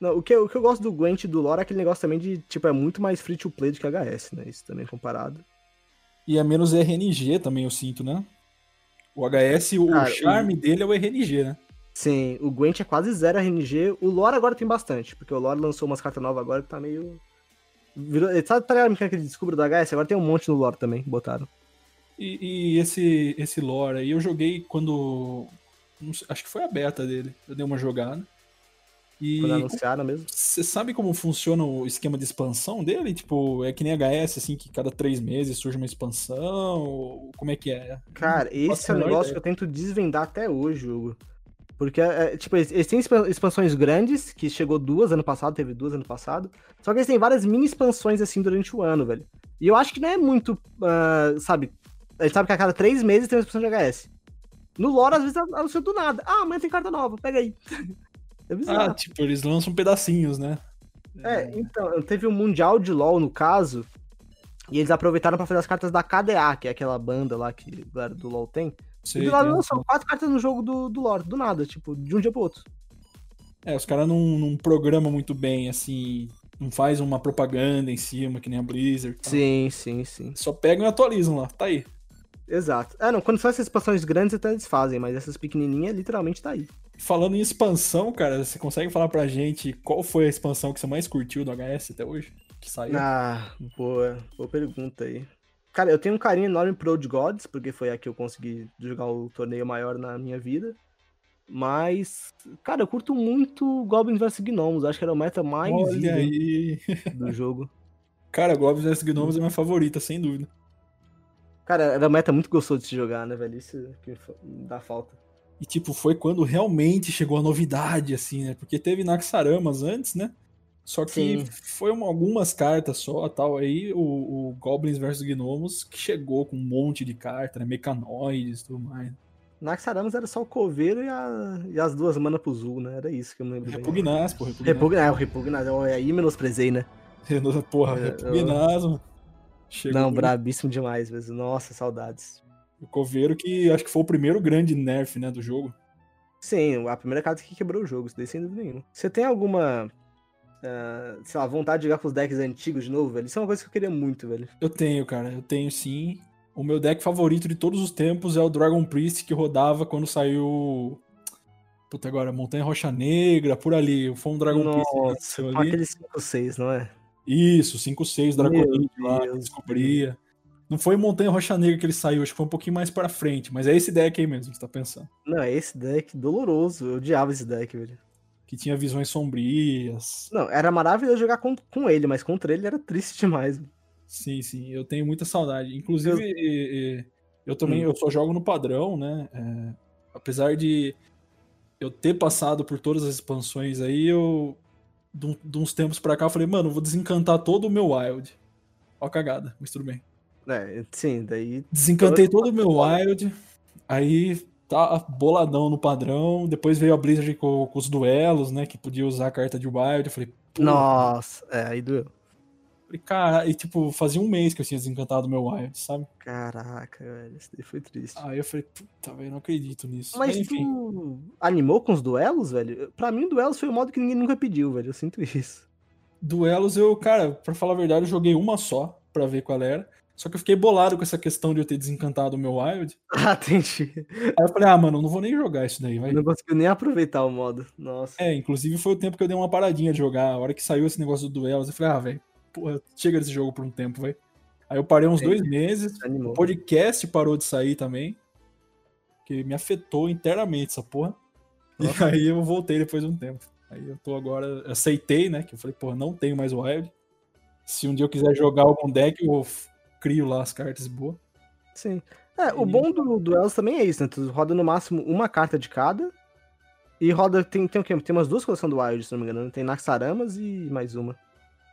Não, o, que, eu, o que eu gosto do Gwent e do lore é aquele negócio também de, tipo, é muito mais free to play do que HS, né? Isso também comparado. E é menos RNG também, eu sinto, né? O HS, o Cara, charme o... dele é o RNG, né? Sim, o Gwent é quase zero RNG. O lore agora tem bastante, porque o lore lançou umas cartas novas agora que tá meio... Virou... Sabe, tá ligado a mecânica de descubra do HS? Agora tem um monte no lore também, botaram. E, e, esse, esse lore aí eu joguei quando. Acho que foi a beta dele. Eu dei uma jogada. E quando anunciaram mesmo? Você sabe como funciona o esquema de expansão dele? Tipo, é que nem HS, assim, que cada três meses surge uma expansão? Como é que é? Cara, esse é um negócio ideia. que eu tento desvendar até hoje, Hugo. Porque, é, é tipo, eles têm expansões grandes, que chegou duas ano passado, teve duas ano passado. Só que eles têm várias mini expansões, assim, durante o ano, velho. E eu acho que não é muito, uh, sabe, a gente sabe que a cada três meses tem uma expansão de HS. No lore, às vezes, anuncia do nada. Ah, amanhã tem carta nova, pega aí. É ah, tipo, eles lançam pedacinhos, né? É, então, teve um Mundial de LoL, no caso, e eles aproveitaram para fazer as cartas da KDA, que é aquela banda lá que a galera do LoL tem. Sei, e do lado lançam quatro cartas no jogo do, do lore, do nada, tipo, de um dia pro outro. É, os caras não, não programam muito bem, assim, não faz uma propaganda em cima, que nem a Blizzard. Tá? Sim, sim, sim. Só pegam e atualizam lá, tá aí. Exato. É, não, quando são essas expansões grandes até eles fazem, mas essas pequenininhas literalmente tá aí. Falando em expansão, cara, você consegue falar pra gente qual foi a expansão que você mais curtiu do HS até hoje? Que saiu? Ah, boa, boa pergunta aí. Cara, eu tenho um carinho enorme pro Old Gods, porque foi a que eu consegui jogar o torneio maior na minha vida. Mas, cara, eu curto muito Goblins vs Gnomos. Acho que era o meta mais do jogo. Cara, Goblins vs Gnomos é minha favorita, sem dúvida. Cara, era uma meta muito gostoso de se jogar, né, velho? Isso que dá falta. E, tipo, foi quando realmente chegou a novidade, assim, né? Porque teve Naxaramas antes, né? Só que Sim. foi uma- algumas cartas só, tal. Aí o, o Goblins vs Gnomos que chegou com um monte de carta, né? Mecanoides e tudo mais. Naxaramas era só o coveiro e, a- e as duas manas pro Zul, né? Era isso que eu não lembro bem. Repugnas, pô, Repugnas. Repugna, é, o Repugna, eu- aí menosprezei, né? Porra, É, Repugnas, mano. Chegou Não, brabíssimo demais, mas nossa, saudades. O Coveiro, que acho que foi o primeiro grande nerf, né, do jogo. Sim, a primeira carta que quebrou o jogo, isso daí sem dúvida nenhuma. Você tem alguma, ah, sei lá, vontade de jogar com os decks antigos de novo, velho? Isso é uma coisa que eu queria muito, velho. Eu tenho, cara, eu tenho sim. O meu deck favorito de todos os tempos é o Dragon Priest, que rodava quando saiu. Puta, agora, Montanha Rocha Negra, por ali. Foi um Dragon Priest que Nossa, com ali. aquele 5-6, não é? Isso, 5-6 Dragonite lá, descobria. Não foi Montanha Rocha Negra que ele saiu, acho que foi um pouquinho mais pra frente, mas é esse deck aí mesmo que você tá pensando. Não, é esse deck doloroso. Eu odiava esse deck, velho. Que tinha visões sombrias. Não, era maravilhoso jogar com, com ele, mas contra ele era triste demais. Sim, sim, eu tenho muita saudade. Inclusive, eh, eh, eu também eu só jogo no padrão, né? É, apesar de eu ter passado por todas as expansões aí, eu de, de uns tempos pra cá eu falei, mano, eu vou desencantar todo o meu wild. Ó cagada, mas tudo bem. É, sim, daí. Desencantei todo o meu wild, aí tá boladão no padrão. Depois veio a Blizzard com, com os duelos, né? Que podia usar a carta de wild. Eu falei, Nossa, é, aí doeu. falei, cara, e tipo, fazia um mês que eu tinha desencantado o meu wild, sabe? Caraca, velho, isso daí foi triste. Aí eu falei, puta, velho, não acredito nisso. Mas enfim, tu animou com os duelos, velho? Pra mim, duelos foi o modo que ninguém nunca pediu, velho. Eu sinto isso. duelos eu, cara, pra falar a verdade, eu joguei uma só pra ver qual era. Só que eu fiquei bolado com essa questão de eu ter desencantado o meu wild. Ah, entendi. Aí eu falei, ah, mano, eu não vou nem jogar isso daí, vai. Não conseguiu nem aproveitar o modo. Nossa. É, inclusive foi o tempo que eu dei uma paradinha de jogar. A hora que saiu esse negócio do duelos, eu falei, ah, velho, porra, chega desse jogo por um tempo, vai. Aí eu parei uns dois meses. Animou. O podcast parou de sair também. Que me afetou inteiramente essa porra. E aí eu voltei depois de um tempo. Aí eu tô agora. Aceitei, né? Que eu falei, porra, não tenho mais wild. Se um dia eu quiser jogar algum deck, eu crio lá as cartas boas. Sim. É, o E- bom do duelos também é isso, né? Tu roda no máximo uma carta de cada. E roda. Tem, tem o quê? Tem umas duas coleções do Wild, se não me engano. Tem Naxaramas e mais uma.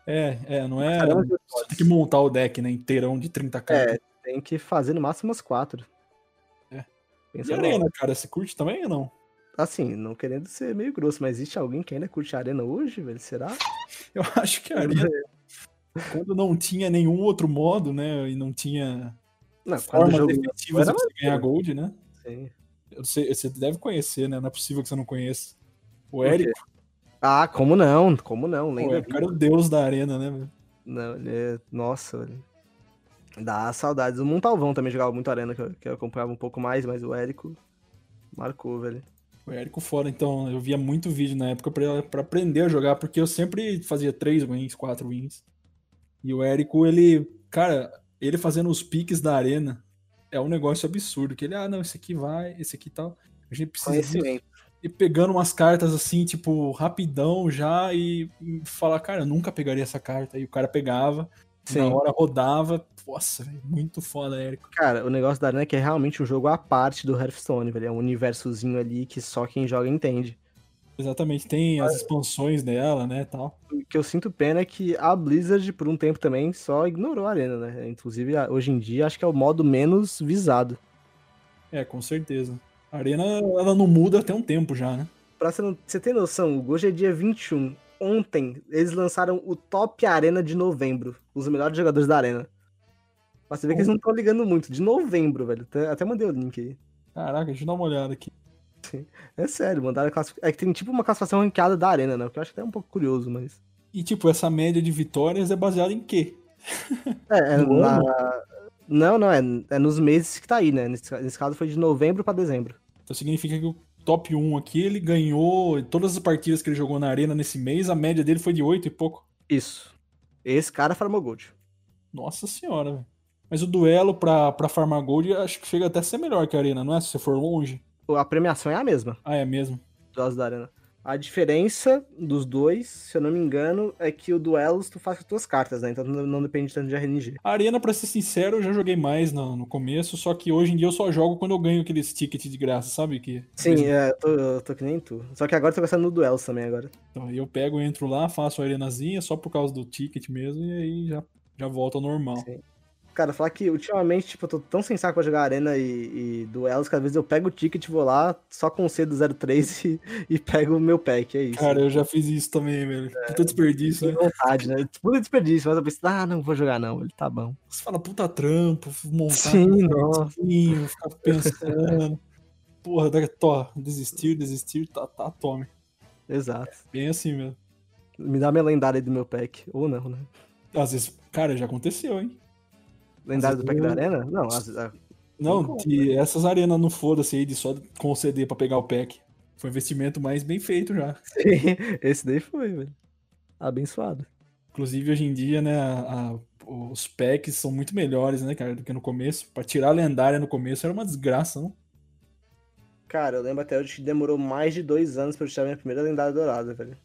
É, é, não é. Você tem que montar o deck, né? Inteirão de 30 cartas. É, tem que fazer no máximo umas quatro. É. E Pensa Arena, cara, você curte também ou não? Assim, não querendo ser meio grosso, mas existe alguém que ainda curte arena hoje, velho? Será? Eu acho que a Arena, quando não tinha nenhum outro modo, né? E não tinha Não, formas jogo efetivas de era você ganhar gold, né? Sim. Sei- você deve conhecer, né? Não é possível que você não conheça. O? Érico, Ah, como não? Como não? pô, o cara é o deus da arena, né? Não, ele é... Nossa, velho. Dá saudades. O Montalvão também jogava muito arena, que eu, que eu acompanhava um pouco mais, mas o Érico marcou, velho. O Érico fora, então eu via muito vídeo na época pra aprender a jogar, porque eu sempre fazia três wins, quatro wins. E o Érico, ele, cara, ele fazendo os piques da arena é um negócio absurdo. Que ele, ah, não, esse aqui vai, esse aqui tal. A gente precisa e pegando umas cartas assim, tipo, rapidão já e falar, cara, eu nunca pegaria essa carta. E o cara pegava, Sim. na hora rodava. Nossa, muito foda, Érico. Cara, o negócio da arena é que é realmente um jogo à parte do Hearthstone, velho. É um universozinho ali que só quem joga entende. Exatamente, tem as expansões dela, né, tal. O que eu sinto pena é que a Blizzard, por um tempo também, só ignorou a arena, né? Inclusive, hoje em dia, acho que é o modo menos visado. É, com certeza. A arena, ela não muda até um tempo já, né? Pra você, não, você ter noção, hoje é dia 21. Ontem, eles lançaram o Top Arena de novembro. Os melhores jogadores da arena. Mas você vê que eles não estão ligando muito. De novembro, velho. Até mandei o link aí. Caraca, deixa eu dar uma olhada aqui. É sério, mandaram a classificação. É que tem tipo uma classificação ranqueada da arena, né? O que eu acho até um pouco curioso, mas. E, tipo, essa média de vitórias é baseada em quê? É, é na... Não, não, é, é nos meses que tá aí, né? Nesse, nesse caso foi de novembro pra dezembro. Então significa que o top 1 aqui, ele ganhou todas as partidas que ele jogou na arena nesse mês, a média dele foi de 8 e pouco. Isso. Esse cara farmou gold. Nossa senhora, velho. Mas o duelo pra, pra farmar gold, acho que chega até a ser melhor que a arena, não é? Se você for longe. A premiação é a mesma, Ah, é mesmo? dos da arena. A diferença dos dois, se eu não me engano, é que o duelos tu faz com as tuas cartas, né? Então não, não depende tanto de RNG. A Arena, pra ser sincero, eu já joguei mais no, no começo, só que hoje em dia eu só jogo quando eu ganho aqueles tickets de graça, sabe? Que, Sim, é, eu tô, eu tô que nem tu. Só que agora eu tô gostando no duelos também agora. Então, eu pego, entro lá, faço a arenazinha só por causa do ticket mesmo, e aí já, já volta ao normal. Sim. Cara, falar que ultimamente, tipo, eu tô tão sem saco pra jogar arena e, e duelos que às vezes eu pego o ticket, vou lá, só com o C do 03 e, e pego o meu pack, é isso. Cara, eu já fiz isso também, velho. É, puta desperdício, né? vontade, né? Puta desperdício, mas eu pensei, ah, não vou jogar não, ele tá bom. Você fala, puta trampo, montar Sim, nossa. ficar pensando. Porra, tó, desistir, desistir, tá, tá, tome. Exato. Bem assim mesmo. Me dá minha lendária do meu pack, ou não, né? Às vezes, cara, já aconteceu, hein? Lendário do pack da arena? Não, as, a... não, de essas arenas não foda-se aí de só conceder pra pegar o pack. Foi um investimento mais bem feito já. Sim, esse daí foi, velho. Abençoado. Inclusive, hoje em dia, né, a, a, os packs são muito melhores, né, cara, do que no começo. Pra tirar a lendária no começo era uma desgraça, não? Cara, eu lembro até hoje que demorou mais de dois anos pra eu tirar minha primeira lendária dourada, velho.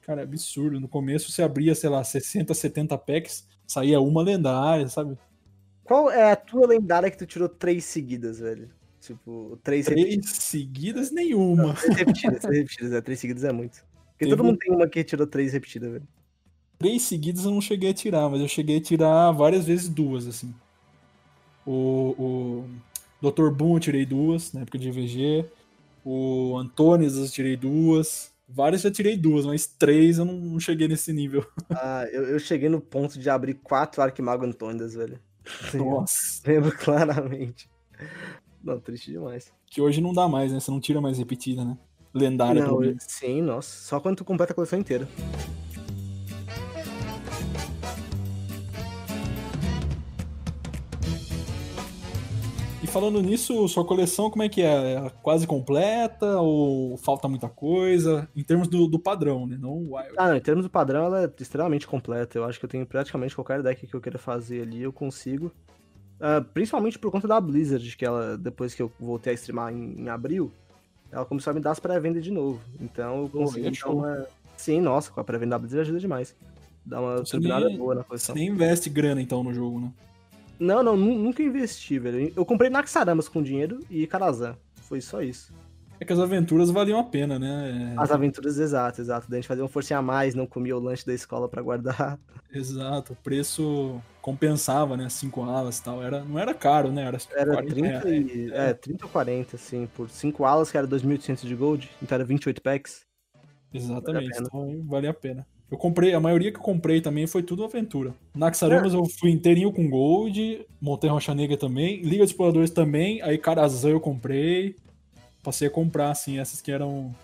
Cara, é absurdo. No começo você abria, sei lá, 60, 70 packs, saía uma lendária, sabe? Qual é a tua lendária que tu tirou três seguidas, velho? Tipo, três, três repetidas. seguidas, nenhuma. Não, três repetidas, três repetidas, é, três seguidas é muito. Porque Teve... todo mundo tem uma que tirou três repetidas, velho. Três seguidas eu não cheguei a tirar, mas eu cheguei a tirar várias vezes duas, assim. O, o Dr. Boom eu tirei duas, na época de VG. O Antônios eu tirei duas. Várias já tirei duas, mas três eu não, cheguei nesse nível. Ah, eu, eu, cheguei no ponto de abrir quatro Arquimago Antônias, velho. Nossa. Lembro claramente. Não, triste demais. Que hoje não dá mais, né? Você não tira mais repetida, né? Lendária não, Sim, nossa. Só quando tu completa a coleção inteira. Falando nisso, sua coleção como é que é? é quase completa ou falta muita coisa? Em termos do, do padrão, né? Não Wild. Ah, não, em termos do padrão, ela é extremamente completa. Eu acho que eu tenho praticamente qualquer deck que eu queira fazer ali, eu consigo. Uh, principalmente por conta da Blizzard, que ela, depois que eu voltei a streamar em, em abril, ela começou a me dar as pré-vendas de novo. Então eu consegui dar uma... Sim, nossa, com a pré-venda da Blizzard ajuda demais. Dá uma turbinada boa na coleção. Você nem investe grana então no jogo, né? Não, não, nunca investi, velho. Eu comprei Naxaramas com dinheiro e Karazhan. Foi só isso. É que as aventuras valiam a pena, né? As aventuras, exato, exato. Daí a gente fazia uma forcinha a mais, não comia o lanche da escola para guardar. Exato, o preço compensava, né? Cinco alas e tal. Era, não era caro, né? Era, era 30, e, é. é, 30 ou 40, assim, por cinco alas, que era 2.800 de gold, então era 28 packs. Exatamente, então valia a pena. Eu comprei, a maioria que eu comprei também foi tudo aventura. Naxaramas é. eu fui inteirinho com Gold, montei Rocha Negra também, Liga de Exploradores também, aí Karazhan eu comprei. Passei a comprar, assim, essas que eram.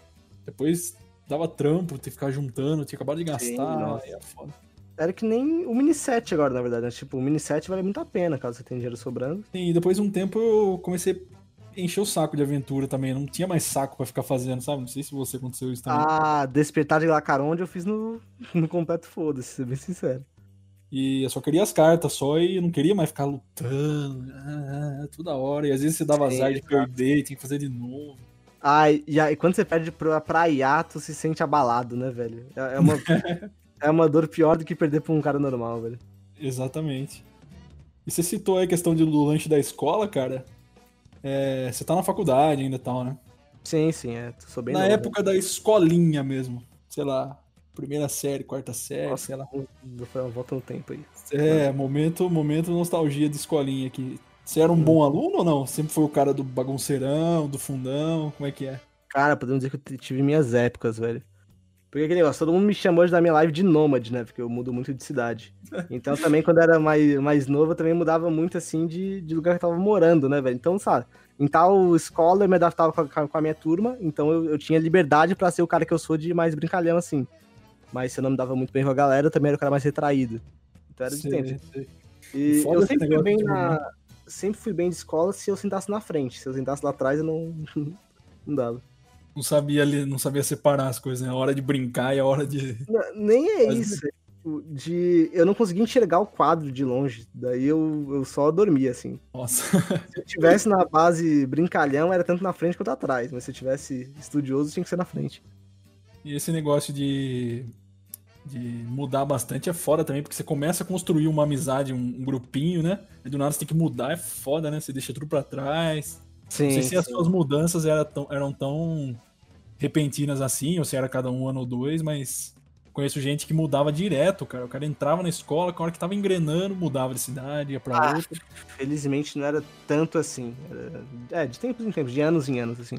Depois dava trampo, ter que ficar juntando, tinha acabado de gastar, Sim, é foda. Era que nem o mini set agora, na verdade. Né? Tipo, o mini set vale muito a pena, caso você tenha dinheiro sobrando. Sim, e depois de um tempo eu comecei encheu o saco de aventura também. Não tinha mais saco para ficar fazendo, sabe? Não sei se você aconteceu isso também. Ah, Despertar de Lacaronde eu fiz no, no completo foda-se, ser bem sincero. E eu só queria as cartas só e não queria mais ficar lutando ah, toda hora. E às vezes você dava azar de perder, tinha que fazer de novo. Ah, e, aí, quando você perde pra, pra se sente abalado, né, velho? É, é uma, é uma dor pior do que perder pra um cara normal, velho. Exatamente. E você citou aí a questão do lanche da escola, cara. É, você tá na faculdade ainda e tal, né? Sim, sim, é. Sou bem Na novo. época da escolinha mesmo. Sei lá, primeira série, quarta série, Nossa, sei lá. Foi uma volta no tempo aí. É, momento, momento nostalgia de escolinha aqui. Você era um hum. bom aluno ou não? Sempre foi o cara do bagunceirão, do fundão? Como é que é? Cara, podemos dizer que eu tive minhas épocas, velho. Porque aquele negócio, todo mundo me chamou hoje na minha live de nômade, né? Porque eu mudo muito de cidade. Então também, quando eu era mais, mais novo, eu também mudava muito, assim, de, de lugar que eu tava morando, né, velho? Então, sabe, em tal escola eu me adaptava com a, com a minha turma, então eu, eu tinha liberdade para ser o cara que eu sou de mais brincalhão, assim. Mas se eu não me dava muito bem com a galera, eu também era o cara mais retraído. Então era de tempo. E eu sempre fui bem na... Sempre fui bem de escola se eu sentasse na frente. Se eu sentasse lá atrás, eu não, não dava não sabia ali, não sabia separar as coisas, né? A hora de brincar e a hora de. Não, nem é isso. É tipo, de eu não conseguia enxergar o quadro de longe, daí eu, eu só dormia, assim. Nossa. Se eu tivesse na base brincalhão, era tanto na frente quanto atrás, mas se eu tivesse estudioso, tinha que ser na frente. E esse negócio de, de mudar bastante é foda também, porque você começa a construir uma amizade, um, um grupinho, né? E do nada você tem que mudar, é foda, né? Você deixa tudo pra trás. Sim, Não sei se sim. as suas mudanças eram tão, eram tão repentinas assim, ou se era cada um ano ou dois, mas conheço gente que mudava direto, cara. O cara entrava na escola, com a hora que tava engrenando, mudava de cidade, ia pra Ah. outra. Felizmente não era tanto assim. Era- é, de tempos em tempos, de anos em anos, assim.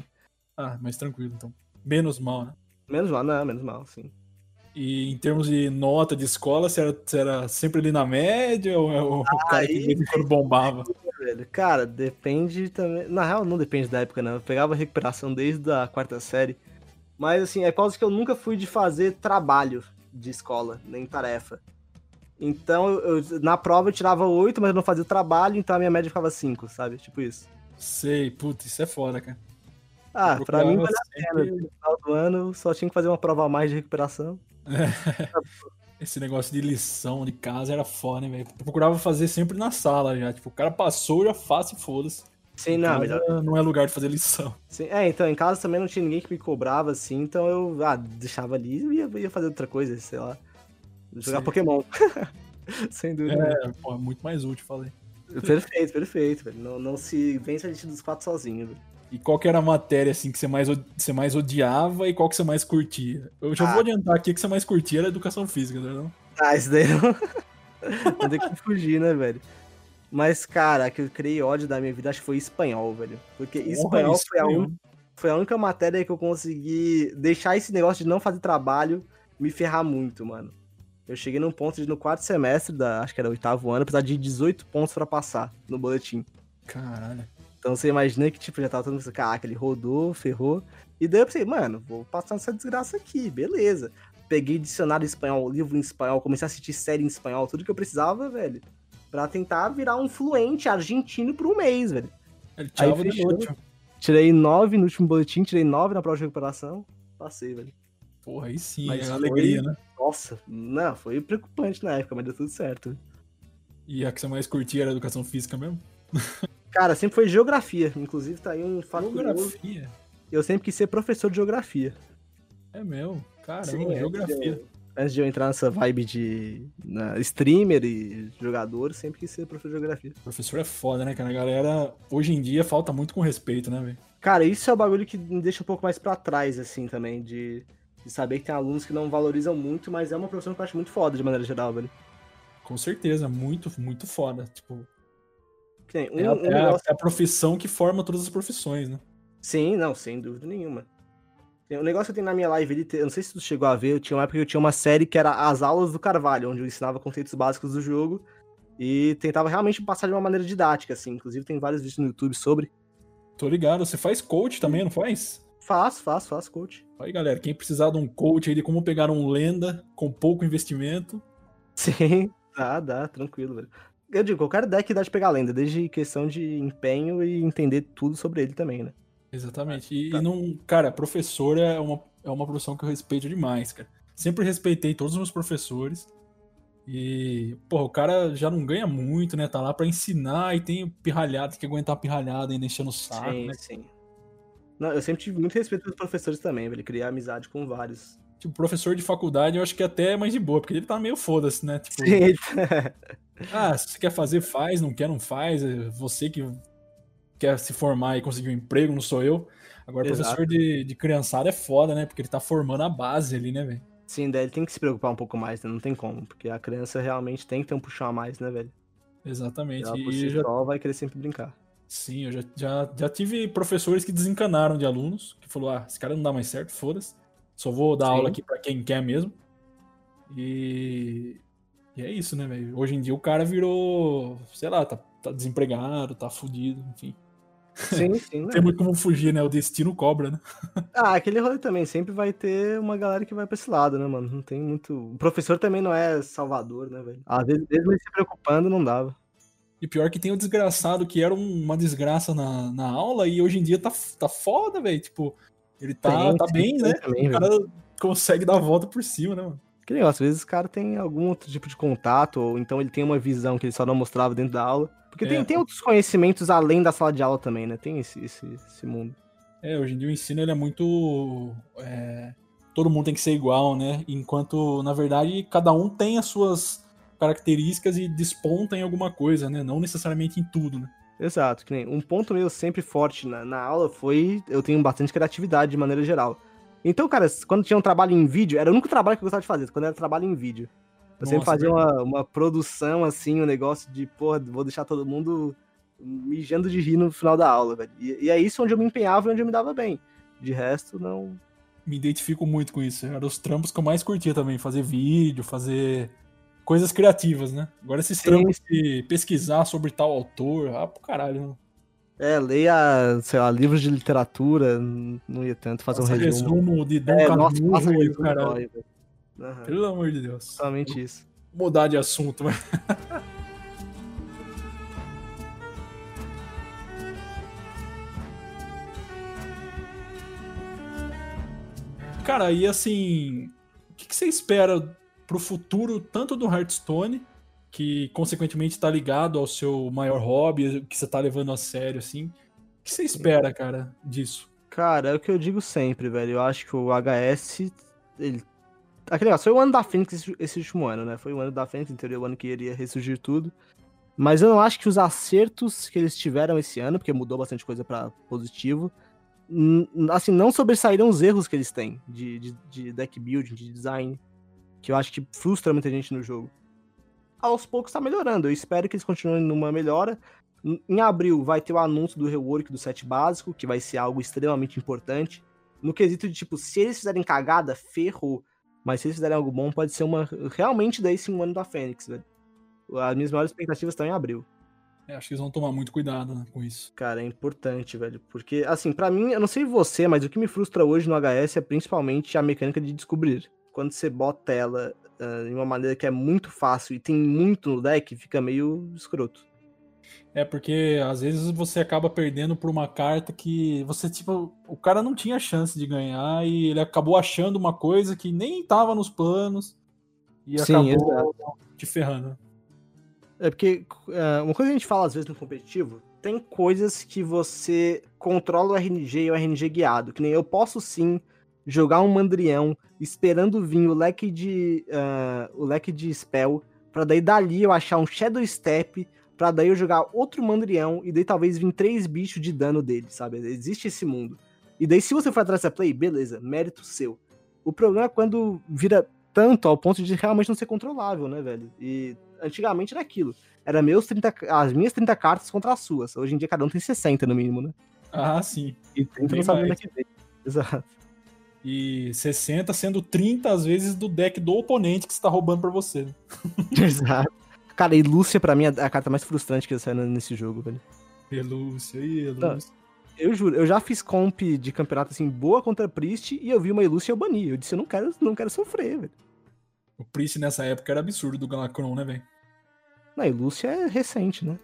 Ah, mas tranquilo, então. Menos mal, né? Menos mal, não, menos mal, sim. E em termos de nota de escola, você era, você era sempre ali na média ou é o, o cara que aí- em quando bombava? Cara, depende também. Na real, não depende da época, não. Eu pegava recuperação desde a quarta série. Mas, assim, é causa que eu nunca fui de fazer trabalho de escola, nem tarefa. Então, eu, na prova eu tirava oito, mas eu não fazia trabalho, então a minha média ficava cinco, sabe? Tipo isso. Sei, puta, isso é foda, cara. Ah, Eu pra mim, a pena. No final do ano, só tinha que fazer uma prova a mais de recuperação. Esse negócio de lição de casa era foda, né, velho? Procurava fazer sempre na sala já. Tipo, o cara passou, já faço e foda-se. Sim, não, Casa não é lugar de fazer lição. Sim, é, então, em casa também não tinha ninguém que me cobrava, assim, então eu ah, deixava ali e ia, ia fazer outra coisa, sei lá. Jogar Sim. Pokémon. Sem dúvida. É, pô, é muito mais útil, falei. Perfeito, perfeito, velho. Não, não se vence a gente dos quatro sozinho, velho. E qual que era a matéria, assim, que você mais, você mais odiava e qual que você mais curtia? Eu já Ah. vou adiantar aqui que você mais curtia era educação física, né? Não? Ah, isso daí não. não tem que fugir, né, velho? Mas, cara, que eu criei ódio da minha vida acho que foi espanhol, velho. Porque espanhol Porra, foi a, espanhol. un... foi a única matéria que eu consegui deixar esse negócio de não fazer trabalho me ferrar muito, mano. Eu cheguei num ponto de no quarto semestre, da, acho que era oitavo ano, precisar de 18 pontos pra passar no boletim. Caralho. Então você imagina que, tipo, já tava todo mundo pensando, caraca, ele rodou, ferrou. E daí eu pensei, mano, vou passar essa desgraça aqui, beleza. Peguei dicionário em espanhol, livro em espanhol, comecei a assistir série em espanhol, tudo que eu precisava, velho. Pra tentar virar um fluente argentino por um mês, velho. Ele tirava fechou. noite. Tirei nove no último boletim, tirei nove na prova de recuperação. Passei, velho. Porra, aí sim, Mas é alegria, né? Nossa, não, foi preocupante na época, mas deu tudo certo. E a que você mais curtia era educação física mesmo? Cara, sempre foi geografia. Inclusive, tá aí um fato. Geografia. Eu sempre quis ser professor de geografia. É meu. Caramba, Sim, de geografia. eu- Antes de eu entrar nessa vibe de na, streamer e jogador, sempre quis ser professor de geografia. Professor é foda, né, cara? A galera, hoje em dia, falta muito com respeito, né, velho? Cara, isso é o bagulho que me deixa um pouco mais pra trás, assim, também, de, de saber que tem alunos que não valorizam muito, mas é uma profissão que eu acho muito foda, de maneira geral, velho. Com certeza, muito, muito foda. Tipo, um, é, um é negócio... é a profissão que forma todas as profissões, né? Sim, não, sem dúvida nenhuma. Tem um negócio que eu tenho na minha live, ele eu não sei se tu chegou a ver, eu tinha uma época que eu tinha uma série que era As Aulas do Carvalho, onde eu ensinava conceitos básicos do jogo e tentava realmente passar de uma maneira didática, assim. Inclusive tem vários vídeos no YouTube sobre. Tô ligado. Você faz coach também, não faz? Faço, faço, faço, coach. Aí, galera, quem precisar de um coach aí de como pegar um lenda com pouco investimento, Sim, dá, dá, tranquilo, velho. Eu digo, qualquer deck dá de pegar lenda, desde questão de empenho e entender tudo sobre ele também, né? Exatamente. E, Tá. e não. Cara, professor é uma, é uma profissão que eu respeito demais, cara. Sempre respeitei todos os meus professores. E, porra, o cara já não ganha muito, né? Tá lá pra ensinar e tem o pirralhado, tem que aguentar a pirralhada ainda enchendo o saco, sim, né? sim. Não, eu sempre tive muito respeito pelos professores também, velho. Criar amizade com vários. Tipo, professor de faculdade eu acho que até é mais de boa, porque ele tá meio foda-se, né? Tipo, Sim, ah, se você quer fazer, faz, não quer, não faz. É você que quer se formar e conseguir um emprego, não sou eu. Agora, Exato. professor de, de criançada é foda, né? Porque ele tá formando a base ali, né, velho? sim, daí ele tem que se preocupar um pouco mais, né? Não tem como, porque a criança realmente tem que ter um puxão a mais, né, velho? Exatamente. Ela por E si já, só vai querer sempre brincar. sim, eu já, já, já tive professores que desencanaram de alunos, que falou, ah, esse cara não dá mais certo, foda-se. Só vou dar Sim. aula aqui pra quem quer mesmo. E, e é isso, né, velho? Hoje em dia o cara virou, sei lá, tá, tá desempregado, tá fudido, enfim. Sim, sim, Não né? tem muito como fugir, né? O destino cobra, né? Ah, aquele rolê também, sempre vai ter uma galera que vai pra esse lado, né, mano? Não tem muito. O professor também não é salvador, né, velho? Às vezes, mesmo ele se preocupando, não dava. E pior que tem o desgraçado que era um- uma desgraça na, na aula e hoje em dia tá, tá foda, velho. Tipo, ele tá, Tem, tá bem, tem né? também, o cara consegue dar a volta por cima, né, mano? Que negócio, às vezes o cara tem algum outro tipo de contato, ou então ele tem uma visão que ele só não mostrava dentro da aula. Porque tem, É. tem outros conhecimentos além da sala de aula também, né? Tem esse, esse, esse mundo. É, hoje em dia o ensino ele é muito é, todo mundo tem que ser igual, né? Enquanto, na verdade, cada um tem as suas características e desponta em alguma coisa, né? Não necessariamente em tudo, né? Exato, que nem um ponto meu sempre forte na, na aula foi eu tenho bastante criatividade de maneira geral. Então, cara, quando tinha um trabalho em vídeo, era o único trabalho que eu gostava de fazer, quando era trabalho em vídeo. Eu Nossa, sempre fazia uma, uma produção, assim, um negócio de, porra, vou deixar todo mundo mijando de rir no final da aula, velho. E, e é isso onde eu me empenhava e onde eu me dava bem. De resto, não. Me identifico muito com isso. Era os trampos que eu mais curtia também, fazer vídeo, fazer coisas criativas, né? Agora esses Sim. trampos de pesquisar sobre tal autor, ah, pro caralho, não. É, leia, sei lá, livros de literatura, não ia tanto fazer nossa, um resumo. resumo de Dom é, nossa, nossa, e caralho. Uhum. Pelo amor de Deus. Somente isso. Mudar de assunto, mas... Cara, e assim, o que, que você espera pro futuro tanto do Hearthstone, que consequentemente está ligado ao seu maior hobby, que você está levando a sério, assim. O que você espera, cara, disso? Cara, é o que eu digo sempre, velho. Eu acho que o HS, ele... Aquele negócio, foi o ano da Fênix esse, esse último ano, né? Foi o ano da Fênix, entendeu? O ano que iria ressurgir tudo. Mas eu não acho que os acertos que eles tiveram esse ano, porque mudou bastante coisa para positivo, assim, não sobressaíram os erros que eles têm de, de, de deck building, de design que eu acho que frustra muita gente no jogo. Aos poucos tá melhorando, eu espero que eles continuem numa melhora. Em abril vai ter o anúncio do rework do set básico, que vai ser algo extremamente importante. No quesito de, tipo, se eles fizerem cagada, ferrou. Mas se eles fizerem algo bom, pode ser uma. Realmente daí sim um ano da Fênix, velho. As minhas maiores expectativas estão em abril. É, acho que eles vão tomar muito cuidado né, com isso. Cara, é importante, velho. Porque, assim, para mim, eu não sei você, mas o que me frustra hoje no HS é principalmente a mecânica de descobrir quando você bota ela uh, de uma maneira que é muito fácil e tem muito no deck, fica meio escroto. É porque às vezes você acaba perdendo por uma carta que você, tipo, o cara não tinha chance de ganhar e ele acabou achando uma coisa que nem tava nos planos e Sim, acabou exato. te ferrando. É porque uh, uma coisa que a gente fala às vezes no competitivo, tem coisas que você controla o RNG e o RNG guiado, que nem eu posso sim jogar um mandrião, esperando vir o leque de uh, o leque de spell, para daí dali eu achar um Shadow Step, para daí eu jogar outro mandrião e daí talvez vir três bichos de dano dele, sabe? Existe esse mundo. E daí se você for atrás dessa play, beleza, mérito seu. O problema é quando vira tanto ao ponto de realmente não ser controlável, né, velho? E antigamente era aquilo. Era meus 30, as minhas 30 cartas contra as suas. Hoje em dia cada um tem 60 no mínimo, né? Ah, sim. E 30 não que vem. Exato. E 60 sendo 30 às vezes do deck do oponente que está roubando para você. Exato. Cara, e Lúcia pra mim é a carta mais frustrante que saiu nesse jogo, velho. E Lúcia, e Lúcia. Eu juro, eu já fiz comp de campeonato assim, boa contra Priest, e eu vi uma Ilúcia e eu bani. Eu disse, eu não quero, não quero sofrer, velho. O Priest nessa época era absurdo do Galacron, né, velho? Não, a Ilúcia é recente, né?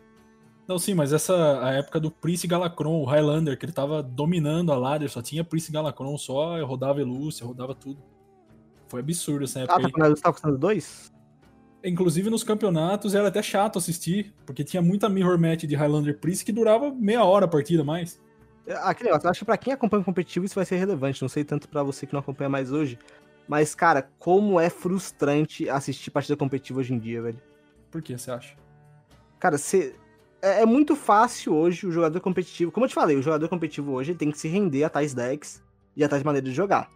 Não, sim, mas essa a época do Prince Galacron, o Highlander, que ele tava dominando a ladder, só tinha Prince Galacron só, eu rodava Elúcia, rodava tudo. Foi absurdo essa época. Ah, tá, quando tava custando dois? Inclusive nos campeonatos era até chato assistir, porque tinha muita mirror match de Highlander Prince que durava meia hora a partida mais. Aquele negócio, eu acho que pra quem acompanha o competitivo isso vai ser relevante, não sei tanto para você que não acompanha mais hoje. Mas, cara, como é frustrante assistir partida competitiva hoje em dia, velho. Por que você acha? Cara, você é, é, muito fácil hoje o jogador competitivo. Como eu te falei, o jogador competitivo hoje tem que se render a tais decks e a tais maneiras de jogar.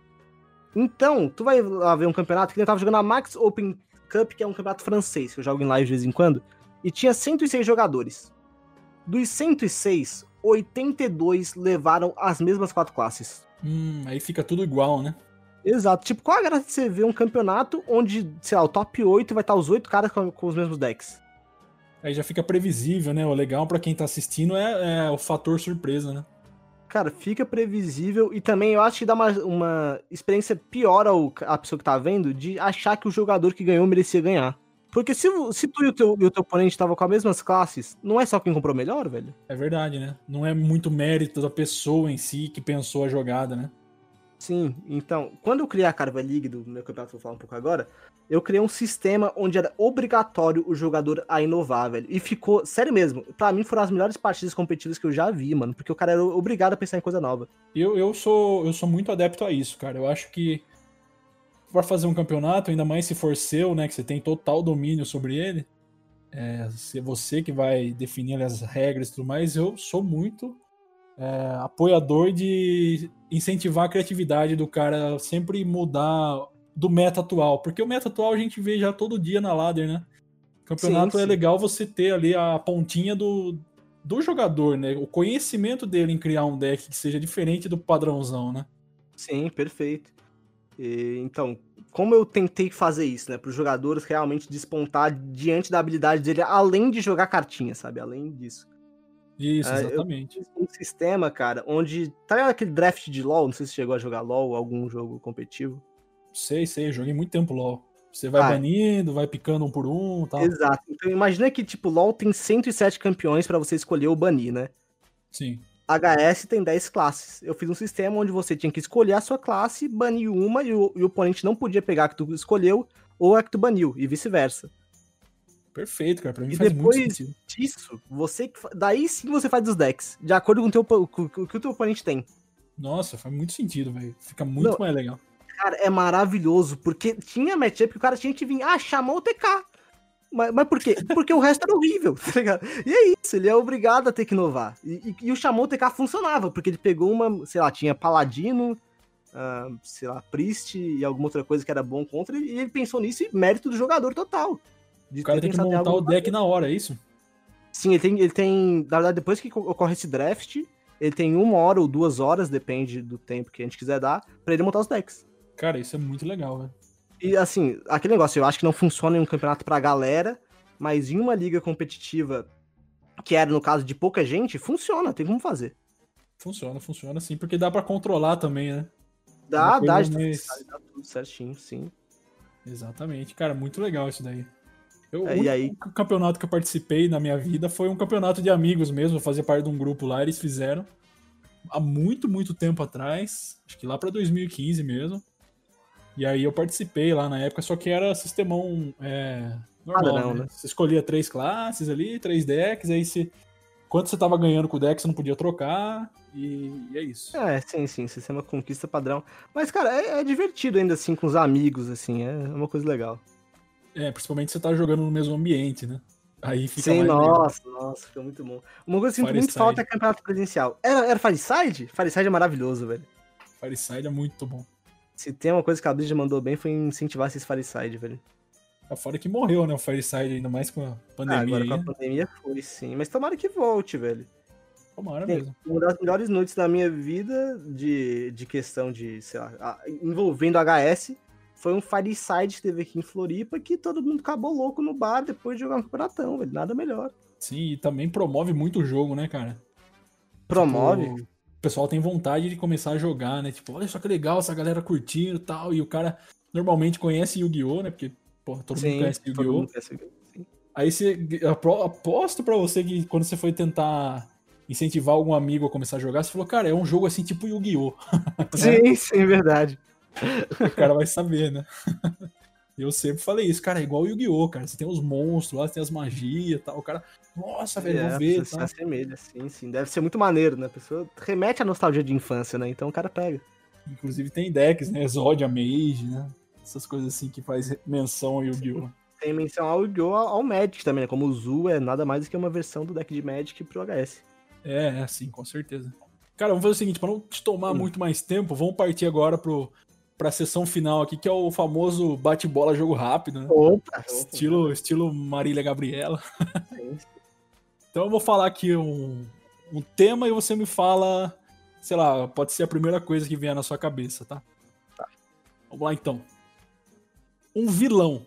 Então, tu vai lá ver um campeonato que ele tava jogando a Max Open Cup, que é um campeonato francês, que eu jogo em live de vez em quando, e tinha 106 jogadores. Dos 106, 82 levaram as mesmas quatro classes. Hum, aí fica tudo igual, né? Exato. Tipo, qual a graça de você ver um campeonato onde, sei lá, o top 8 vai estar os 8 caras com, com os mesmos decks? Aí já fica previsível, né? O legal para quem tá assistindo é, é, o fator surpresa, né? Cara, fica previsível e também eu acho que dá uma, uma experiência pior ao a pessoa que tá vendo de achar que o jogador que ganhou merecia ganhar. Porque se, se tu e o teu, e o teu oponente estavam com as mesmas classes, não é só quem comprou melhor, velho? É verdade, né? Não é muito mérito da pessoa em si que pensou a jogada, né? Sim, então, quando eu criei a Carva League do meu campeonato, vou falar um pouco agora, eu criei um sistema onde era obrigatório o jogador a inovar, velho. E ficou, sério mesmo, para mim foram as melhores partidas competitivas que eu já vi, mano, porque o cara era obrigado a pensar em coisa nova. Eu, eu sou eu sou muito adepto a isso, cara. Eu acho que para fazer um campeonato, ainda mais se for seu, né, que você tem total domínio sobre ele, é, se é você que vai definir as regras e tudo mais, eu sou muito é, apoiador de incentivar a criatividade do cara sempre mudar do meta atual, porque o meta atual a gente vê já todo dia na ladder, né? Campeonato sim, é sim. é legal você ter ali a pontinha do, do jogador, né? O conhecimento dele em criar um deck que seja diferente do padrãozão, né? Sim, perfeito. E, então, como eu tentei fazer isso, né? Para os jogadores realmente despontar diante da habilidade dele, além de jogar cartinha, sabe? Além disso. Isso, ah, exatamente. Um sistema, cara, onde. Tá ligado aquele draft de LOL? Não sei se chegou a jogar LOL, algum jogo competitivo. Sei, sei, joguei muito tempo LOL. Você vai ah, banindo, vai picando um por um tal. Exato. Então imagina que, tipo, LoL tem 107 campeões para você escolher o banir, né? Sim. HS tem 10 classes. Eu fiz um sistema onde você tinha que escolher a sua classe, banir uma e o, e o oponente não podia pegar a que tu escolheu ou a que tu baniu, e vice-versa. Perfeito, cara. Pra mim e faz depois muito sentido. disso, você daí sim você faz os decks, de acordo com o, teu, com, o que o teu oponente tem. Nossa, faz muito sentido, velho. Fica muito não, mais legal. Cara, é maravilhoso, porque tinha matchup que o cara tinha que vir, ah, chamou o TK. Mas, mas por quê? Porque o resto era horrível, tá ligado? E é isso, ele é obrigado a ter que inovar. E, e, e o chamou o TK funcionava, porque ele pegou uma, sei lá, tinha Paladino, uh, sei lá, Priest e alguma outra coisa que era bom contra, e ele pensou nisso e mérito do jogador total. O cara tem que montar o deck na hora, é isso? Sim, ele tem, ele tem. Na verdade, depois que ocorre esse draft, ele tem uma hora ou duas horas, depende do tempo que a gente quiser dar, pra ele montar os decks. Cara, isso é muito legal, velho. E assim, aquele negócio, eu acho que não funciona em um campeonato pra galera, mas em uma liga competitiva, que era no caso de pouca gente, funciona, tem como fazer. Funciona, funciona sim, porque dá para controlar também, né? Dá, dá, mais... dá tudo certinho, sim. Exatamente, cara, muito legal isso daí. Eu, é, o aí... campeonato que eu participei na minha vida foi um campeonato de amigos mesmo, fazer parte de um grupo lá, eles fizeram há muito, muito tempo atrás, acho que lá para 2015 mesmo. E aí eu participei lá na época, só que era sistemão é, normal, Padrão, né? né? Você escolhia três classes ali, três decks, aí se quanto você tava ganhando com o deck, você não podia trocar, e, e é isso. É, sim, sim, sistema conquista padrão. Mas, cara, é, é, divertido ainda assim com os amigos, assim, é uma coisa legal. É, principalmente você tá jogando no mesmo ambiente, né? Aí fica Sim, nossa, legal. nossa, fica muito bom. Uma coisa que eu sinto muito falta é campeonato presencial. Era, era Fireside? Fireside é maravilhoso, velho. Fireside é muito bom. Se tem uma coisa que a Blizzard mandou bem foi incentivar esses Fireside, velho. É fora que morreu, né? O Fireside, ainda mais com a pandemia. Ah, agora aí, com a né? pandemia foi, sim. Mas tomara que volte, velho. Tomara tem, mesmo. Uma das melhores noites da minha vida de, de questão de, sei lá, envolvendo HS foi um Fireside que teve aqui em Floripa que todo mundo acabou louco no bar depois de jogar um campeonatão, velho. Nada melhor. Sim, e também promove muito o jogo, né, cara? Promove? Tipo, o pessoal tem vontade de começar a jogar, né? Tipo, olha só que legal essa galera curtindo e tal. E o cara normalmente conhece Yu-Gi-Oh, né? Porque, pô, todo sim, mundo conhece Yu-Gi-Oh! Aí você. Aposto pra você que quando você foi tentar incentivar algum amigo a começar a jogar, você falou, cara, é um jogo assim tipo Yu-Gi-Oh! Sim, sim, verdade. o cara vai saber, né? Eu sempre falei isso, cara, é igual Yu-Gi-Oh, cara. Você tem os monstros lá, você tem as magias e tal. O cara, nossa, velho, é, vou ver. Se assemelha, sim, sim. Deve ser muito maneiro, né? A pessoa remete à nostalgia de infância, né? Então o cara pega. Inclusive tem decks, né? Exodia, Mage, né? Essas coisas assim que faz menção ao Yu-Gi-Oh! Tem menção ao Yu-Gi-Oh! ao Magic também, né? Como o Zu é nada mais do que uma versão do deck de Magic pro HS. É, é, sim, com certeza. Cara, vamos fazer o seguinte, para não te tomar hum. muito mais tempo, vamos partir agora pro, pra sessão final aqui, que é o famoso bate-bola jogo rápido, né? Opa! Estilo, opa. estilo Marília Gabriela. então eu vou falar aqui um, um tema e você me fala, sei lá, pode ser a primeira coisa que vier na sua cabeça, tá? Tá. Vamos lá então. Um vilão.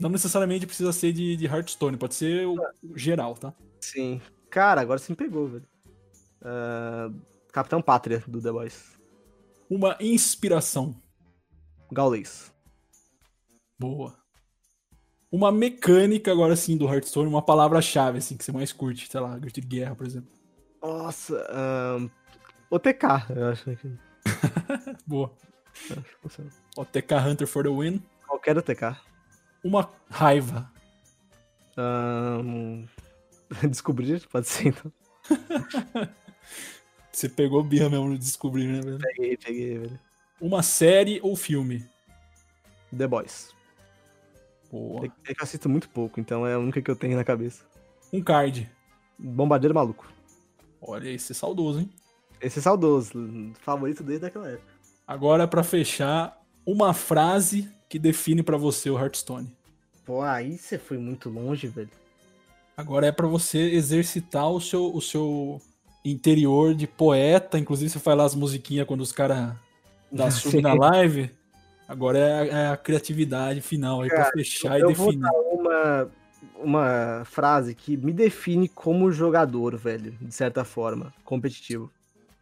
Não necessariamente precisa ser de, de Hearthstone, pode ser o, geral, tá? Sim. Cara, agora você me pegou, velho. Uh, Capitão Pátria, do The Boys uma inspiração. Gaules. Boa. Uma mecânica, agora sim, do Hearthstone, uma palavra-chave, assim, que você mais curte, sei lá, grito de guerra, por exemplo. Nossa, um... OTK, eu acho que. Boa. OTK Hunter for the win. Qualquer OTK. Uma raiva. Um... Descobrir, pode ser então. Você pegou birra mesmo de descobrir, né, velho? Peguei, peguei, velho. Uma série ou filme? The Boys. Boa. É, é que eu assisto muito pouco, então é a única que eu tenho na cabeça. Um card. Bombardeiro Maluco. Olha, esse é saudoso, hein? Esse é saudoso, favorito desde aquela época. Agora, pra fechar, uma frase que define pra você o Hearthstone. Pô, aí você foi muito longe, velho. Agora é pra você exercitar o seu, o seu interior de poeta. Inclusive, você faz lá as musiquinhas quando os caras dá sub na live. Agora é a, é a criatividade final aí pra Cara, fechar e eu vou definir. dar uma, uma frase que me define como jogador, velho, de certa forma, competitivo.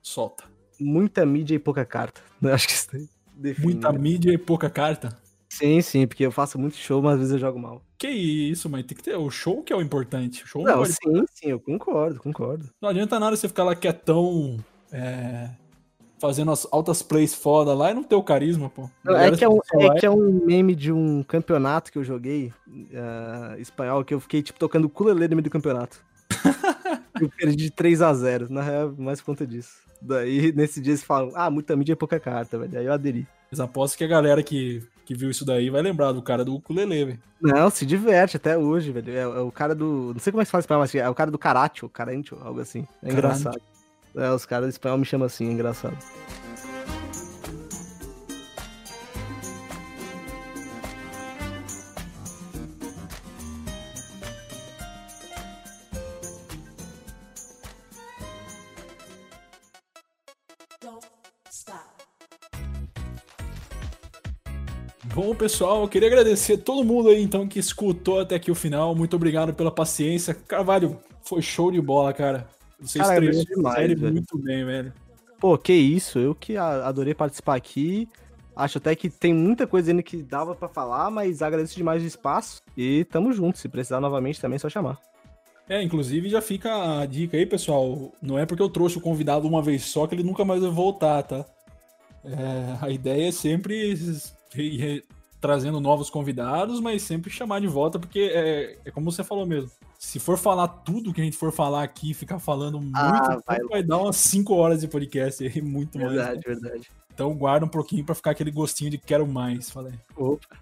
Solta. Muita mídia e pouca carta. Eu acho que isso define. Muita né? mídia e pouca carta. Sim, sim, porque eu faço muito show, mas às vezes eu jogo mal. Que isso, mas tem que ter o show que é o importante. O show não, Não, sim, sim, eu concordo, concordo. não adianta nada você ficar lá quietão, é, fazendo as altas plays foda lá e não ter o carisma, pô. Não, é, que é, um, é que é um meme de um campeonato que eu joguei, ah, espanhol, que eu fiquei, tipo, tocando ukulele no meio do campeonato. eu perdi de 3 a 0 na real, mais por conta disso. Daí, nesse dia, eles falam, ah, muita mídia é pouca carta, velho. Aí eu aderi. Mas aposto que a galera que, que viu isso daí vai lembrar do cara do ukulele, velho. Não, se diverte até hoje, velho. É, é o cara do. Não sei como é que se fala espanhol, mas é o cara do Caracho, Carancho, algo assim. É engraçado. É, os caras do espanhol me chamam assim, é engraçado. Bom, pessoal, eu queria agradecer a todo mundo aí, então, que escutou até aqui o final. Muito obrigado pela paciência. Carvalho, foi show de bola, cara. Você Cara, estreou demais, série velho. muito bem, velho. Pô, que isso, eu que adorei participar aqui. Acho até que tem muita coisa ainda que dava pra falar, mas agradeço demais o espaço. E tamo junto. Se precisar novamente também é só chamar. É, inclusive já fica a dica aí, pessoal. Não é porque eu trouxe o convidado uma vez só que ele nunca mais vai voltar, tá? É, a ideia é sempre re- re- trazendo novos convidados, mas sempre chamar de volta, porque é, é como você falou mesmo. Se for falar tudo que a gente for falar aqui, ficar falando muito, Ah, vai vai, dar umas 5 horas de podcast aí, muito mais. Verdade, verdade. Então guarda um pouquinho pra ficar aquele gostinho de quero mais, falei. Opa,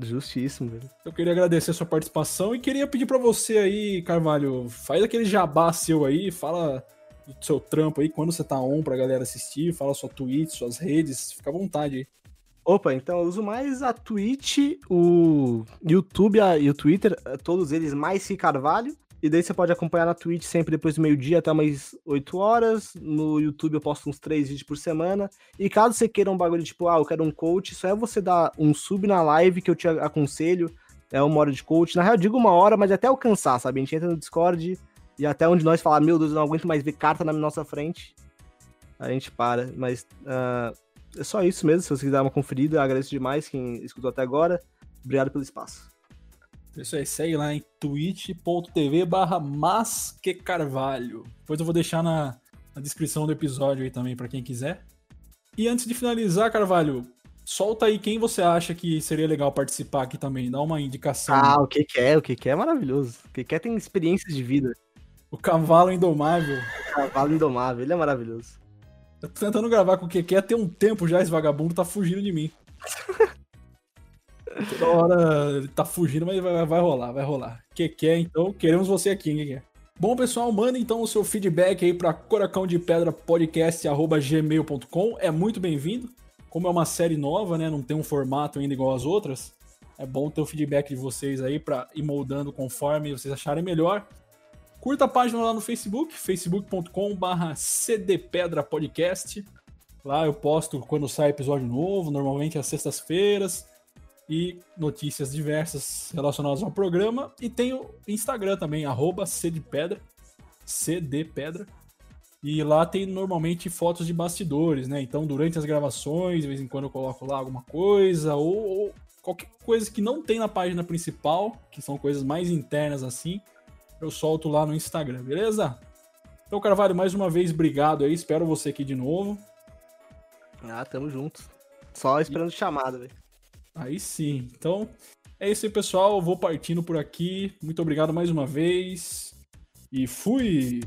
justíssimo, velho. Eu queria agradecer a sua participação e queria pedir pra você aí, Carvalho, faz aquele jabá seu aí, fala do seu trampo aí, quando você tá on pra galera assistir, fala sua Twitch, suas redes, fica à vontade aí. Opa, então eu uso mais a Twitch, o YouTube a- e o Twitter, eh, todos eles mais que Carvalho. E daí você pode acompanhar na Twitch sempre depois do meio-dia até umas 8 horas. No YouTube eu posto uns 3 vídeos por semana. E caso você queira um bagulho tipo, ah, eu quero um coach, só é você dar um sub na live que eu te aconselho. É uma hora de coach. Na real, eu digo uma hora, mas até alcançar, sabe? A gente entra no Discord e até onde nós falar, meu Deus, eu não aguento mais ver carta na nossa frente. A gente para. Mas ah, é só isso mesmo. Se você quiser dar uma conferida, agradeço demais quem escutou até agora. Obrigado pelo espaço. Isso aí, segue lá em twitch.tv barra masquecarvalho. Depois eu vou deixar na, na descrição do episódio aí também pra quem quiser. E antes de finalizar, Carvalho, solta aí quem você acha que seria legal participar aqui também, dá uma indicação. Ah, o que que é? O que que é maravilhoso. O que que é tem experiências de vida. O Cavalo Indomável. Cavalo indomável, ele é maravilhoso. Eu tô tentando gravar com o que quer tem um tempo já, esse vagabundo tá fugindo de mim. Toda hora ele tá fugindo, mas vai, vai rolar, vai rolar. Quer, então, queremos você aqui, hein, que Bom, pessoal, manda então o seu feedback aí para coracão de pedra podcast@gmail.com. É muito bem-vindo. Como é uma série nova, né, não tem um formato ainda igual às outras, é bom ter o feedback de vocês aí para ir moldando conforme vocês acharem melhor. Curta a página lá no Facebook, facebook.com/barra cdpedrapodcast. Lá eu posto quando sai episódio novo, normalmente às sextas-feiras, e notícias diversas relacionadas ao programa. E tem o Instagram também, arroba cdpedra, cdpedra. E lá tem normalmente fotos de bastidores, né? Então, durante as gravações, de vez em quando eu coloco lá alguma coisa, ou, ou qualquer coisa que não tem na página principal, que são coisas mais internas assim, eu solto lá no Instagram, beleza? Então, Carvalho, mais uma vez, obrigado aí. Espero você aqui de novo. Ah, tamo junto. Só esperando chamada, velho. Aí sim. Então, é isso aí, pessoal. Eu vou partindo por aqui. Muito obrigado mais uma vez. E fui!